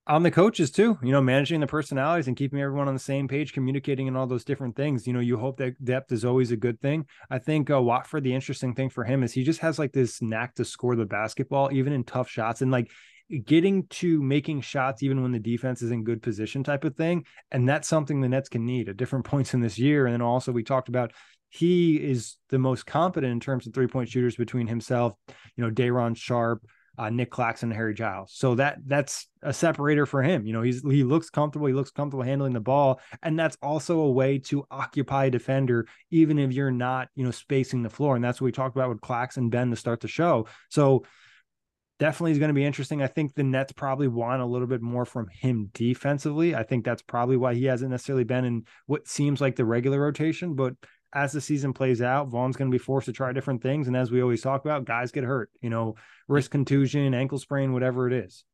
on the coaches too you know managing the personalities and keeping everyone on the same page communicating and all those different things you know you hope that depth is always a good thing. I think uh, watford the interesting thing for him is he just has like this knack to score the basketball even in tough shots and like getting to making shots even when the defense is in good position type of thing and that's something the nets can need at different points in this year and then also we talked about he is the most competent in terms of three point shooters between himself you know Day'Ron Sharpe uh, Nic Claxton and Harry Giles. So that that's a separator for him. You know, he's he looks comfortable. He looks comfortable handling the ball, and that's also a way to occupy a defender, even if you're not you know spacing the floor. And that's what we talked about with Claxton Ben to start the show. So definitely is going to be interesting. I think the Nets probably want a little bit more from him defensively. I think that's probably why he hasn't necessarily been in what seems like the regular rotation, but as the season plays out, Vaughn's going to be forced to try different things. And as we always talk about, guys get hurt, you know, wrist contusion, ankle sprain, whatever it is.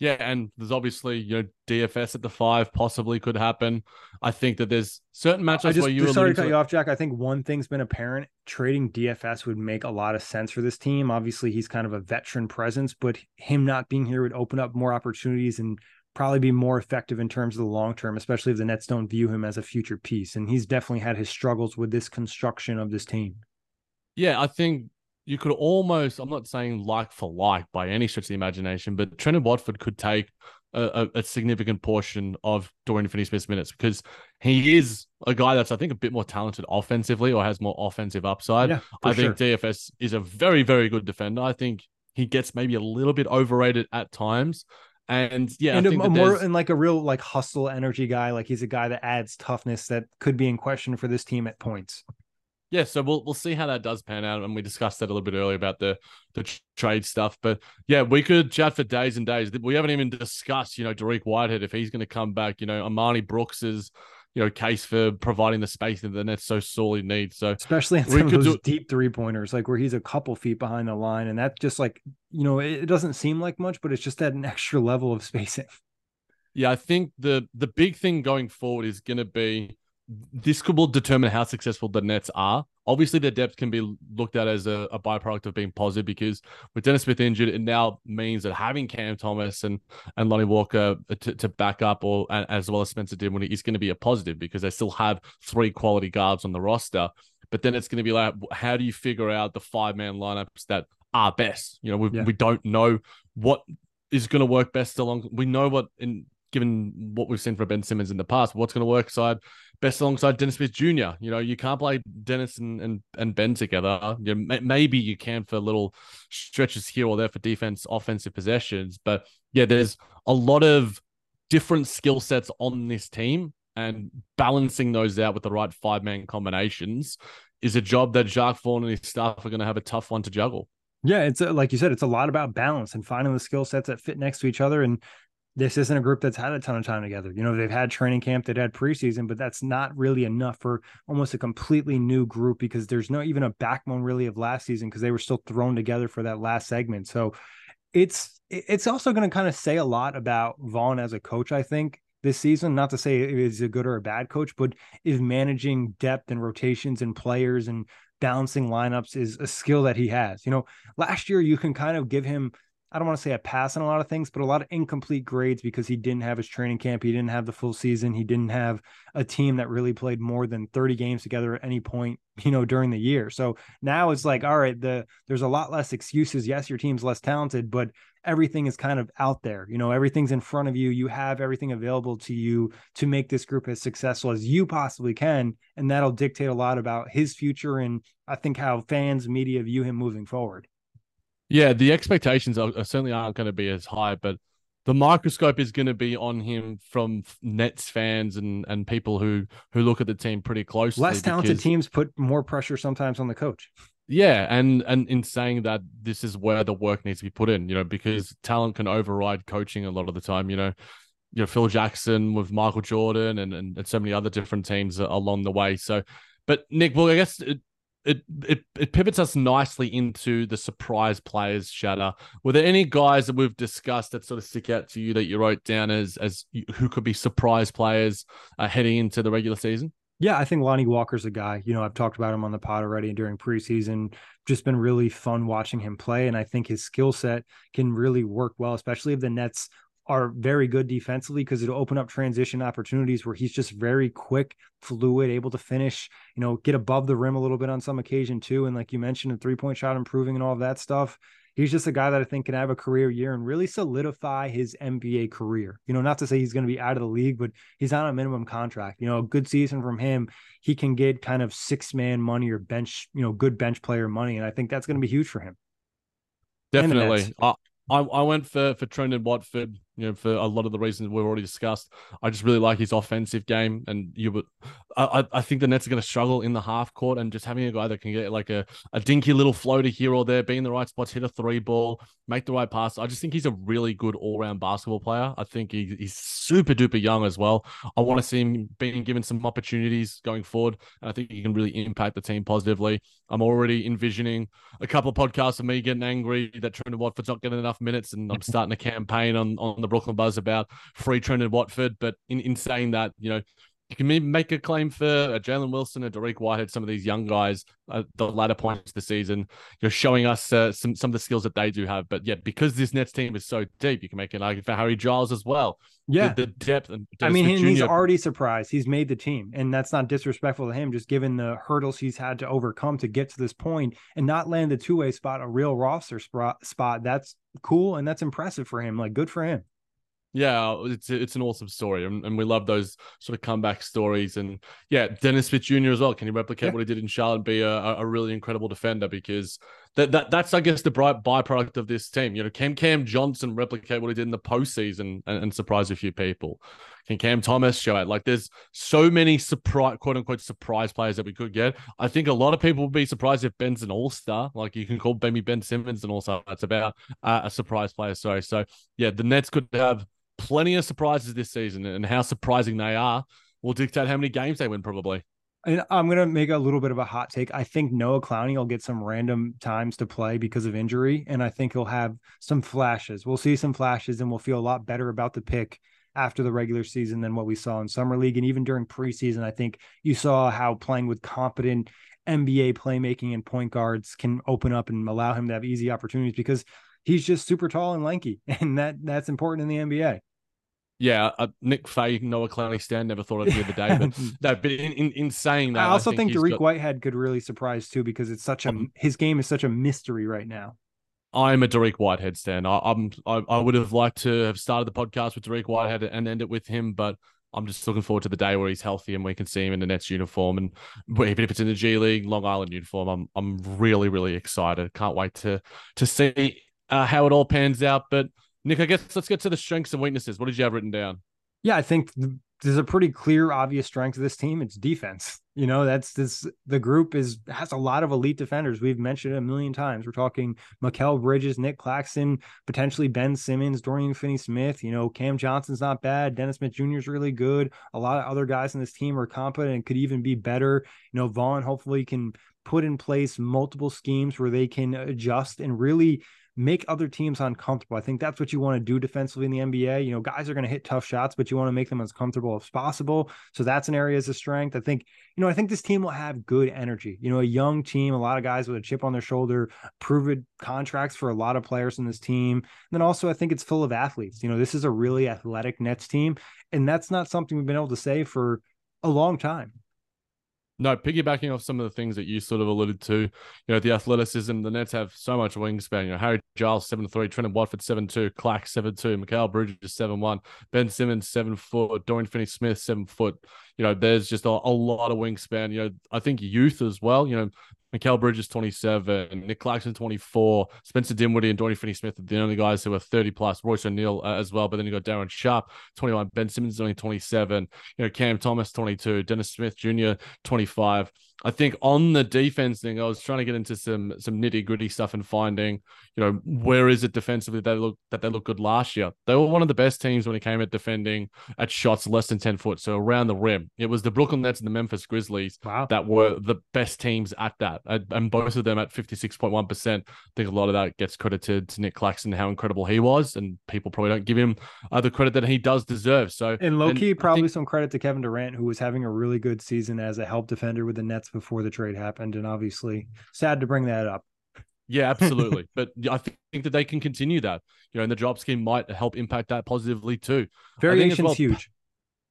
Yeah, and there's obviously you know DFS at the five possibly could happen. I think that there's certain matchups just, where you. Just sorry to cut you off, Jac. I think one thing's been apparent: trading DFS would make a lot of sense for this team. Obviously, he's kind of a veteran presence, but him not being here would open up more opportunities and probably be more effective in terms of the long term, especially if the Nets don't view him as a future piece. And he's definitely had his struggles with this construction of this team. Yeah, I think you could almost, I'm not saying like for like by any stretch of the imagination, but Trendon Watford could take a, a, significant portion of Dorian Finney Smith's minutes because he is a guy that's, I think, a bit more talented offensively or has more offensive upside. Yeah, I think. DFS is a very, very good defender. I think he gets maybe a little bit overrated at times. And yeah, and a, a more and like a real like hustle energy guy. Like he's a guy that adds toughness that could be in question for this team at points. Yeah, so we'll we'll see how that does pan out, and we discussed that a little bit earlier about the the trade stuff. But yeah, we could chat for days and days. We haven't even discussed, you know, Dariq Whitehead if he's going to come back. You know, Brooks is you know case for providing the space that the Nets so sorely need. So especially in some of those do... deep three pointers, like where he's a couple feet behind the line, and that just like you know it doesn't seem like much, but it's just at an extra level of spacing. Yeah, I think the the big thing going forward is going to be this could will determine how successful the Nets are. Obviously, their depth can be looked at as a, a, byproduct of being positive because with Dennis Smith injured, it now means that having Cam Thomas and and Lonnie Walker to, to back up, or as well as Spencer Dinwiddie, is going to be a positive because they still have three quality guards on the roster. But then it's going to be like, how do you figure out the five man lineups that are best? You know, we, yeah. we don't know what is going to work best along. We know what in given what we've seen from Ben Simmons in the past, what's going to work side best alongside Dennis Smith Jr. You know, you can't play Dennis and, and, and Ben together. You know, maybe you can for little stretches here or there for defense, offensive possessions. But yeah, there's a lot of different skill sets on this team, and balancing those out with the right five man combinations is a job that Jacque Vaughn and his staff are going to have a tough one to juggle. Yeah, it's a, like you said, it's a lot about balance and finding the skill sets that fit next to each other. And this isn't a group that's had a ton of time together. You know, they've had training camp, they've had preseason, but that's not really enough for almost a completely new group because there's no even a backbone really of last season because they were still thrown together for that last segment. So it's it's also going to kind of say a lot about Vaughn as a coach, I think, this season. Not to say he's a good or a bad coach, but is managing depth and rotations and players and balancing lineups is a skill that he has. You know, last year you can kind of give him I don't want to say a pass on a lot of things, but a lot of incomplete grades because he didn't have his training camp. He didn't have the full season. He didn't have a team that really played more than 30 games together at any point, you know, during the year. So now it's like, all right, the there's a lot less excuses. Yes, your team's less talented, but everything is kind of out there. You know, everything's in front of you. You have everything available to you to make this group as successful as you possibly can. And that'll dictate a lot about his future and I think how fans, media view him moving forward. Yeah, the expectations are, certainly aren't going to be as high, but the microscope is going to be on him from Nets fans and and people who who look at the team pretty closely. Less talented because, teams put more pressure sometimes on the coach. Yeah, and and in saying that, this is where the work needs to be put in. You know, because talent can override coaching a lot of the time. You know, you know Phil Jackson with Michael Jordan and and, and so many other different teams along the way. So, but Nick, well, I guess uh, it, it it pivots us nicely into the surprise players shatter. Were there any guys that we've discussed that sort of stick out to you that you wrote down as as who could be surprise players uh, heading into the regular season? Yeah, I think Lonnie Walker's a guy. You know, I've talked about him on the pod already during preseason. Just been really fun watching him play, and I think his skill set can really work well, especially if the Nets are very good defensively because it'll open up transition opportunities where he's just very quick, fluid, able to finish, you know, get above the rim a little bit on some occasion too. And like you mentioned, a three point shot improving and all of that stuff. He's just a guy that I think can have a career year and really solidify his NBA career. You know, not to say he's going to be out of the league, but he's on a minimum contract. You know, a good season from him, he can get kind of six man money or bench, you know, good bench player money. And I think that's going to be huge for him. Definitely. I, I went for for Trendon Watford you know, for a lot of the reasons we've already discussed. I just really like his offensive game, and you would, I, I think the Nets are going to struggle in the half court, and just having a guy that can get like a, a dinky little floater here or there, be in the right spots, hit a three ball, make the right pass. I just think he's a really good all round basketball player. I think he, he's super duper young as well. I want to see him being given some opportunities going forward, and I think he can really impact the team positively. I'm already envisioning a couple of podcasts of me getting angry that Trendon Watford's not getting enough minutes, and I'm starting a campaign on on the Brooklyn Buzz about free Trendon Watford. But in, in saying that, you know, you can make a claim for a Jalen Wilson, a Dariq Whitehead, some of these young guys at the latter points of the season. You're showing us uh, some some of the skills that they do have. But yeah, because this Nets team is so deep, you can make an argument for Harry Giles as well. Yeah, the, the depth. And I mean, he's already surprised. He's made the team, and that's not disrespectful to him. Just given the hurdles he's had to overcome to get to this point and not land the two way spot, a real roster. Spot that's cool and that's impressive for him. Like good for him. Yeah, it's it's an awesome story, and, and we love those sort of comeback stories. And yeah, Dennis Smith Jr. as well. Can he replicate yeah. what he did in Charlotte be a, a really incredible defender? Because that, that that's I guess the bright byproduct of this team. You know, can Cam Johnson replicate what he did in the postseason and, and surprise a few people? Can Cam Thomas show it? Like, there's so many surprise, quote unquote, surprise players that we could get. I think a lot of people would be surprised if Ben's an all star. Like, you can call maybe Ben Simmons an all star. That's about uh, a surprise player. Sorry. So, yeah, the Nets could have plenty of surprises this season, and how surprising they are will dictate how many games they win, probably. And I'm gonna make a little bit of a hot take. I think Noah Clowney will get some random times to play because of injury, and I think he'll have some flashes. We'll see some flashes, and we'll feel a lot better about the pick after the regular season than what we saw in summer league, and even during preseason. I think you saw how playing with competent NBA playmaking and point guards can open up and allow him to have easy opportunities because he's just super tall and lanky, and that that's important in the NBA. Yeah, uh, Nick Fay, Noah Clowney stand never thought of the other day, but no, but in, in, in saying that, I also I think, think Dariq got... Whitehead could really surprise too because it's such a um, his game is such a mystery right now. I'm a Dariq Whitehead stand. I, I'm I, I would have liked to have started the podcast with Dariq Whitehead and end it with him, but I'm just looking forward to the day where he's healthy and we can see him in the Nets uniform, and even if it's in the G League, Long Island uniform, I'm I'm really really excited. Can't wait to to see uh, how it all pans out. But Nick, I guess let's get to the strengths and weaknesses. What did you have written down? Yeah, I think there's a pretty clear, obvious strength of this team. It's defense. You know, that's this. The group is has a lot of elite defenders. We've mentioned it a million times. We're talking Mikal Bridges, Nick Claxton, potentially Ben Simmons, Dorian Finney-Smith. You know, Cam Johnson's not bad. Dennis Smith Jr. is really good. A lot of other guys in this team are competent and could even be better. You know, Vaughn hopefully can put in place multiple schemes where they can adjust and really make other teams uncomfortable. I think that's what you want to do defensively in the NBA. You know, guys are going to hit tough shots, but you want to make them as comfortable as possible. So that's an area as a strength. I think, you know, I think this team will have good energy. You know, a young team, a lot of guys with a chip on their shoulder, proven contracts for a lot of players in this team. And then also, I think it's full of athletes. You know, this is a really athletic Nets team. And that's not something we've been able to say for a long time. No, piggybacking off some of the things that you sort of alluded to, you know, the athleticism, the Nets have so much wingspan. You know, Harry Giles, 7 3, Trendon Watford, 7 2, Clax, 7 2, Mikal Bridges, 7 1, Ben Simmons, 7 foot, Dorian Finney Smith, 7 foot. You know, there's just a, a lot of wingspan. You know, I think youth as well. You know, Mikal Bridges 27, Nick Claxton 24, Spencer Dinwiddie and Dorian Finney Smith are the only guys who are 30 plus, Royce O'Neale uh, as well. But then you got Day'Ron Sharpe 21, Ben Simmons only 27, you know, Cam Thomas 22, Dennis Smith Jr. 25. I think on the defense thing, I was trying to get into some some nitty gritty stuff and finding, you know, where is it defensively that they look that they look good last year. They were one of the best teams when it came at defending at shots less than ten foot, so around the rim. It was the Brooklyn Nets and the Memphis Grizzlies wow. that were the best teams at that, and both of them at fifty six point one percent. I think a lot of that gets credited to Nick Claxton how incredible he was, and people probably don't give him uh, the credit that he does deserve. So, and low key, probably think, some credit to Kevin Durant, who was having a really good season as a help defender with the Nets before the trade happened, and obviously sad to bring that up. Yeah, absolutely. but I think that they can continue that. You know, and the drop scheme might help impact that positively too. Variation's well, huge.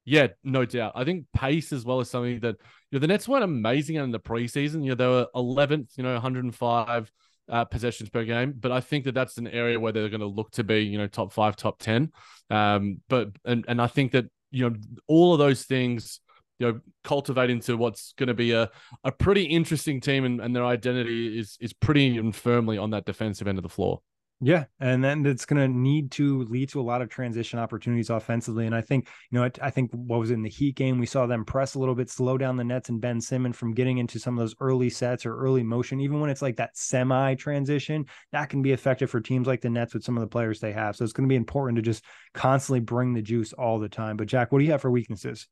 Yeah, no doubt. I think pace as well is something that you know the Nets weren't amazing in the preseason. You know, they were 11th. You know, 105 uh, possessions per game, but I think that that's an area where they're going to look to be you know top five, top ten. Um, but and and I think that you know all of those things you know cultivate into what's going to be a, a pretty interesting team and, and their identity is is pretty firmly on that defensive end of the floor yeah, and then it's going to need to lead to a lot of transition opportunities offensively. And I think, you know, I, I, think what was in the Heat game, we saw them press a little bit, slow down the Nets and Ben Simmons from getting into some of those early sets or early motion. Even when it's like that semi transition, that can be effective for teams like the Nets with some of the players they have. So it's going to be important to just constantly bring the juice all the time. But Jac, what do you have for weaknesses?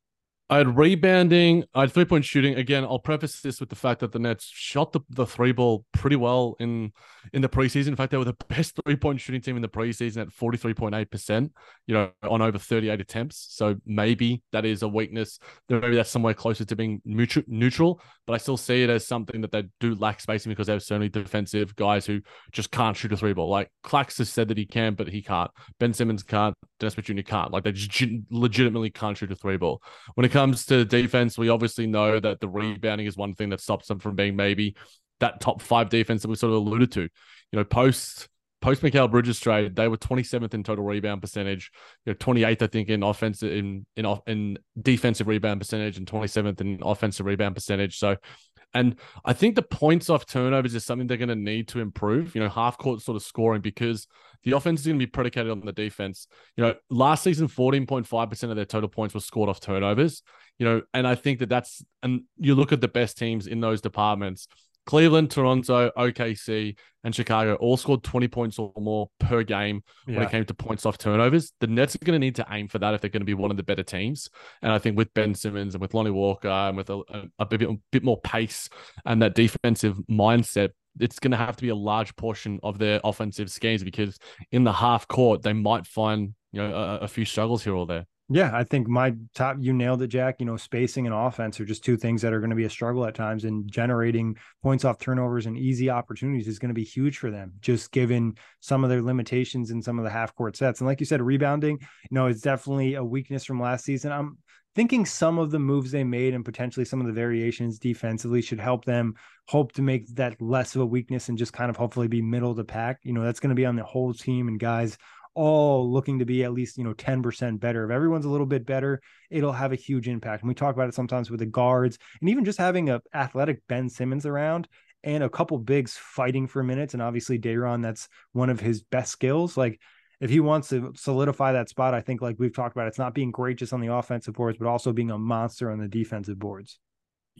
I had rebounding. I had three point shooting. Again, I'll preface this with the fact that the Nets shot the, the three ball pretty well in in the preseason. In fact, they were the best three point shooting team in the preseason at 43.8%, you know, on over 38 attempts. So maybe that is a weakness. Maybe that's somewhere closer to being neutral, but I still see it as something that they do lack spacing because they have so many defensive guys who just can't shoot a three ball. Like Clax has said that he can, but he can't. Ben Simmons can't. Dennis Smith Jr. can't. Like they just legitimately can't shoot a three ball. When it comes to defense, we obviously know that the rebounding is one thing that stops them from being maybe that top five defense that we sort of alluded to. You know, post post Mikal Bridges trade, they were 27th in total rebound percentage, you know, 28th I think in offensive in in in defensive rebound percentage and 27th in offensive rebound percentage. So and I think the points off turnovers is something they're going to need to improve, you know, half court sort of scoring because the offense is going to be predicated on the defense. You know, last season, 14.5% of their total points were scored off turnovers, you know, and I think that that's, and you look at the best teams in those departments. Cleveland, Toronto, OKC, and Chicago all scored 20 points or more per game yeah. when it came to points off turnovers. The Nets are going to need to aim for that if they're going to be one of the better teams. And I think with Ben Simmons and with Lonnie Walker and with a, a, a bit, a bit more pace and that defensive mindset, it's going to have to be a large portion of their offensive schemes because in the half court they might find you know a, a few struggles here or there. Yeah, I think my top, you nailed it, Jac. You know, spacing and offense are just two things that are going to be a struggle at times, and generating points off turnovers and easy opportunities is going to be huge for them, just given some of their limitations in some of the half court sets. And like you said, rebounding, you know, it's definitely a weakness from last season. I'm thinking some of the moves they made and potentially some of the variations defensively should help them hope to make that less of a weakness and just kind of hopefully be middle of the pack. You know, that's going to be on the whole team and guys all looking to be at least, you know, 10% better. If everyone's a little bit better, it'll have a huge impact. And we talk about it sometimes with the guards and even just having a athletic Ben Simmons around and a couple bigs fighting for minutes. And obviously Day'Ron, that's one of his best skills. Like if he wants to solidify that spot, I think like we've talked about, it's not being great just on the offensive boards, but also being a monster on the defensive boards.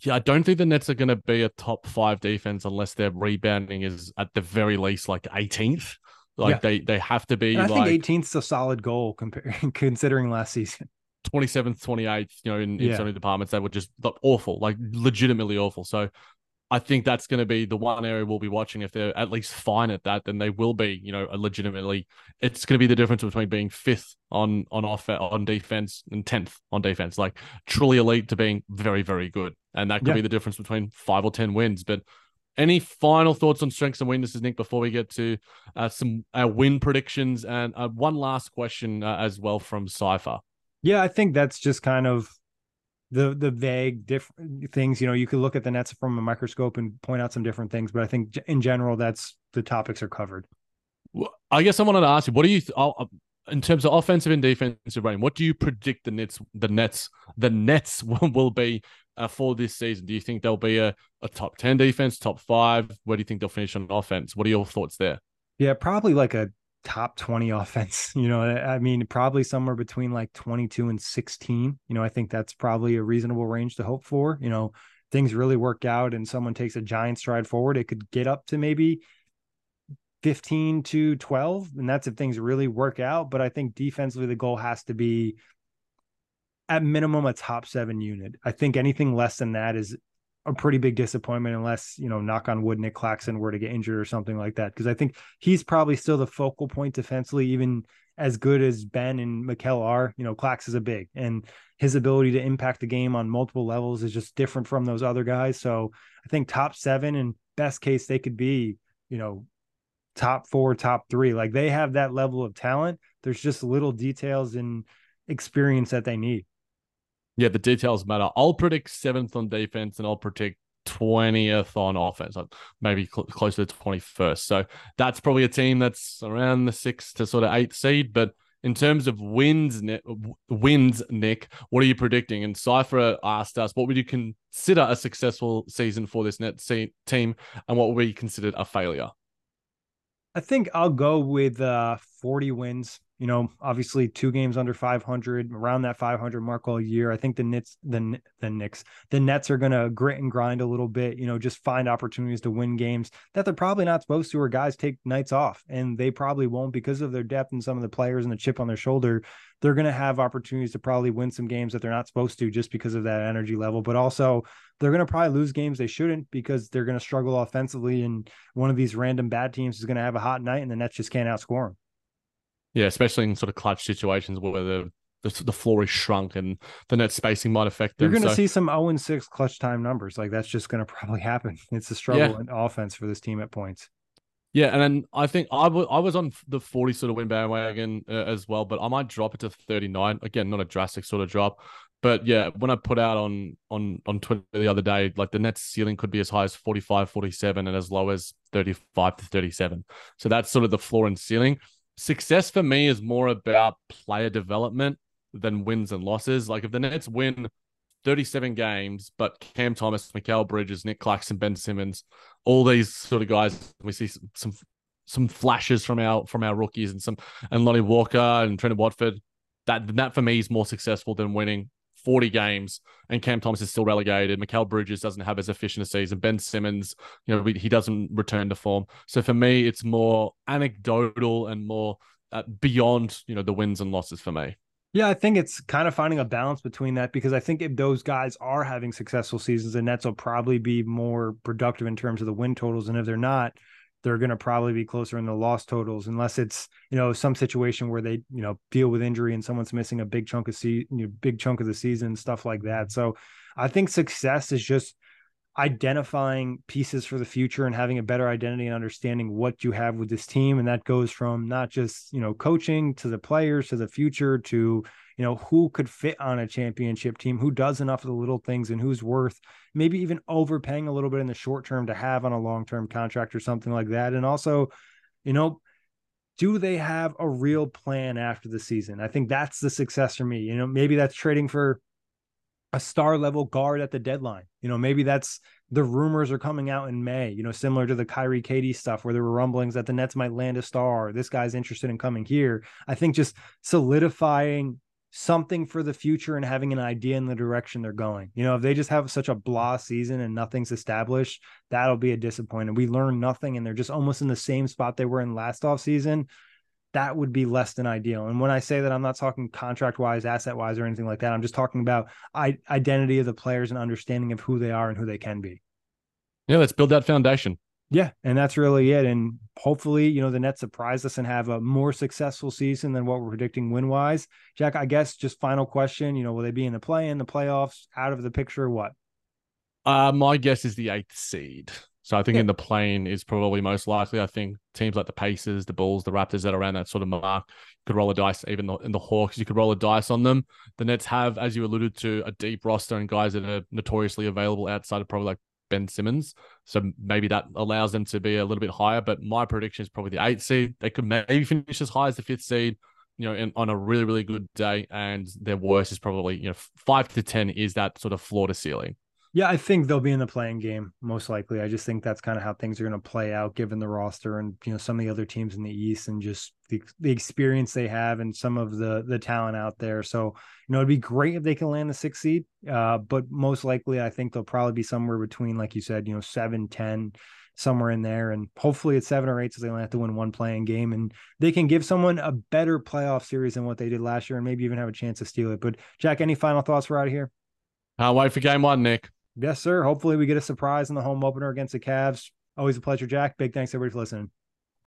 Yeah, I don't think the Nets are going to be a top five defense unless their rebounding is at the very least like 18th. Like yeah. they they have to be. And I like, think 18th is a solid goal comparing considering last season. 27th, 28th, you know, in, in yeah. so many departments they were just awful, like legitimately awful. So I think that's going to be the one area we'll be watching. If they're at least fine at that, then they will be, you know, legitimately. It's going to be the difference between being fifth on on off on defense and tenth on defense, like truly elite to being very very good, and that could yeah. be the difference between five or ten wins. But any final thoughts on strengths and weaknesses, Nick, before we get to uh, some uh, win predictions and uh, one last question uh, as well from Cipher? Yeah, I think that's just kind of the the vague different things. You know, you could look at the Nets from a microscope and point out some different things, but I think in general, that's the topics are covered. Well, I guess I wanted to ask you, what do you th- uh, in terms of offensive and defensive rating? What do you predict the Nets the Nets the Nets will, will be uh, for this season? Do you think they'll be a, a top ten defense, top five? Where do you think they'll finish on offense? What are your thoughts there? Yeah, probably like a top 20 offense. You know, I mean, probably somewhere between like 22 and 16. You know, I think that's probably a reasonable range to hope for. You know, things really work out and someone takes a giant stride forward, it could get up to maybe 15 to 12. And that's if things really work out. But I think defensively, the goal has to be at minimum a top seven unit. I think anything less than that is a pretty big disappointment unless you know knock on wood nick claxton were to get injured or something like that. Because i think he's probably still the focal point defensively even as good as ben and Mikal are. You know clax is a big and his ability to impact the game on multiple levels is just different from those other guys. So i think top seven and best case they could be you know top four top three. Like they have that level of talent. There's just little details and experience that they need yeah, the details matter. I'll predict seventh on defense, and I'll predict 20th on offense, maybe cl- closer to 21st. So that's probably a team that's around the sixth to sort of eighth seed. But in terms of wins, Nick, wins, Nick, what are you predicting? And Cypher asked us, what would you consider a successful season for this net team, and what would be considered a failure? I think I'll go with uh, 40 wins you know, obviously two games under 500, around that 500 mark all year. I think the Nets, the the Knicks, the Nets are going to grit and grind a little bit. You know, just find opportunities to win games that they're probably not supposed to, or guys take nights off, and they probably won't because of their depth and some of the players and the chip on their shoulder. They're going to have opportunities to probably win some games that they're not supposed to, just because of that energy level. But also, they're going to probably lose games they shouldn't because they're going to struggle offensively, and one of these random bad teams is going to have a hot night, and the Nets just can't outscore them. Yeah, especially in sort of clutch situations where the the, the floor is shrunk and the net spacing might affect them. You're going to so, see some 0 and 6 clutch time numbers. Like that's just going to probably happen. It's a struggle yeah. in offense for this team at points. Yeah, and then I think I, w- I was on the 40 sort of win bandwagon uh, as well, but I might drop it to 39. Again, not a drastic sort of drop. But yeah, when I put out on on on Twitter the other day, like the net ceiling could be as high as 45, 47 and as low as 35 to 37. So that's sort of the floor and ceiling success for me is more about player development than wins and losses. Like if the Nets win 37 games, but Cam Thomas, Mikal Bridges, Nick Claxton, Ben Simmons, all these sort of guys, we see some, some some flashes from our from our rookies and some and Lonnie Walker and Trendon Watford. That that for me is more successful than winning 40 games, and Cam Thomas is still relegated. Mikal Bridges doesn't have as efficient a season. Ben Simmons, you know, he doesn't return to form. So for me, it's more anecdotal and more uh, beyond, you know, the wins and losses for me. Yeah, I think it's kind of finding a balance between that because I think if those guys are having successful seasons, the Nets will probably be more productive in terms of the win totals. And if they're not, they're going to probably be closer in the loss totals unless it's you know some situation where they you know deal with injury and someone's missing a big chunk of se- you know, big chunk of the season stuff like that. So i think success is just identifying pieces for the future and having a better identity and understanding what you have with this team. And that goes from not just you know coaching to the players to the future to you know who could fit on a championship team who does enough of the little things and who's worth maybe even overpaying a little bit in the short term to have on a long-term contract or something like that and also you know do they have a real plan after the season i think that's the success for me you know maybe that's trading for a star level guard at the deadline. You know, maybe that's the rumors are coming out in May, you know, similar to the Kyrie KD stuff where there were rumblings that the Nets might land a star. this guy's interested in coming here. I think just solidifying something for the future and having an idea in the direction they're going. You know, if they just have such a blah season and nothing's established, that'll be a disappointment. We learn nothing and they're just almost in the same spot they were in last off season. That would be less than ideal. And when I say that, I'm not talking contract wise, asset wise, or anything like that. I'm just talking about I- identity of the players and understanding of who they are and who they can be. Yeah, let's build that foundation. Yeah, and that's really it. And hopefully, you know, the Nets surprise us and have a more successful season than what we're predicting win wise. Jac, I guess just final question, you know, will they be in the play in the playoffs, out of the picture, what? Uh, my guess is the eighth seed. So I think Yeah. in the play-in is probably most likely. I think teams like the Pacers, the Bulls, the Raptors that are around that sort of mark could roll a dice. Even the, in the Hawks, you could roll a dice on them. The Nets have, as you alluded to, a deep roster and guys that are notoriously available outside of probably like Ben Simmons. So maybe that allows them to be a little bit higher. But my prediction is probably the eighth seed. They could maybe finish as high as the fifth seed. You know, in, on a really, really good day, and their worst is probably you know five to ten is that sort of floor to ceiling. Yeah, I think they'll be in the play-in game most likely. I just think that's kind of how things are going to play out given the roster and you know some of the other teams in the East and just the, the experience they have and some of the the talent out there. So, you know, it'd be great if they can land the 6th seed. Uh, but most likely I think they'll probably be somewhere between like you said, you know, 7, 10 somewhere in there and hopefully it's 7 or 8 so they only have to win one play-in game and they can give someone a better playoff series than what they did last year and maybe even have a chance to steal it. But Jac, any final thoughts for out of here? Can't wait for game one, Nick. Yes, sir. Hopefully, we get a surprise in the home opener against the Cavs. Always a pleasure, Jac. Big thanks, everybody, for listening.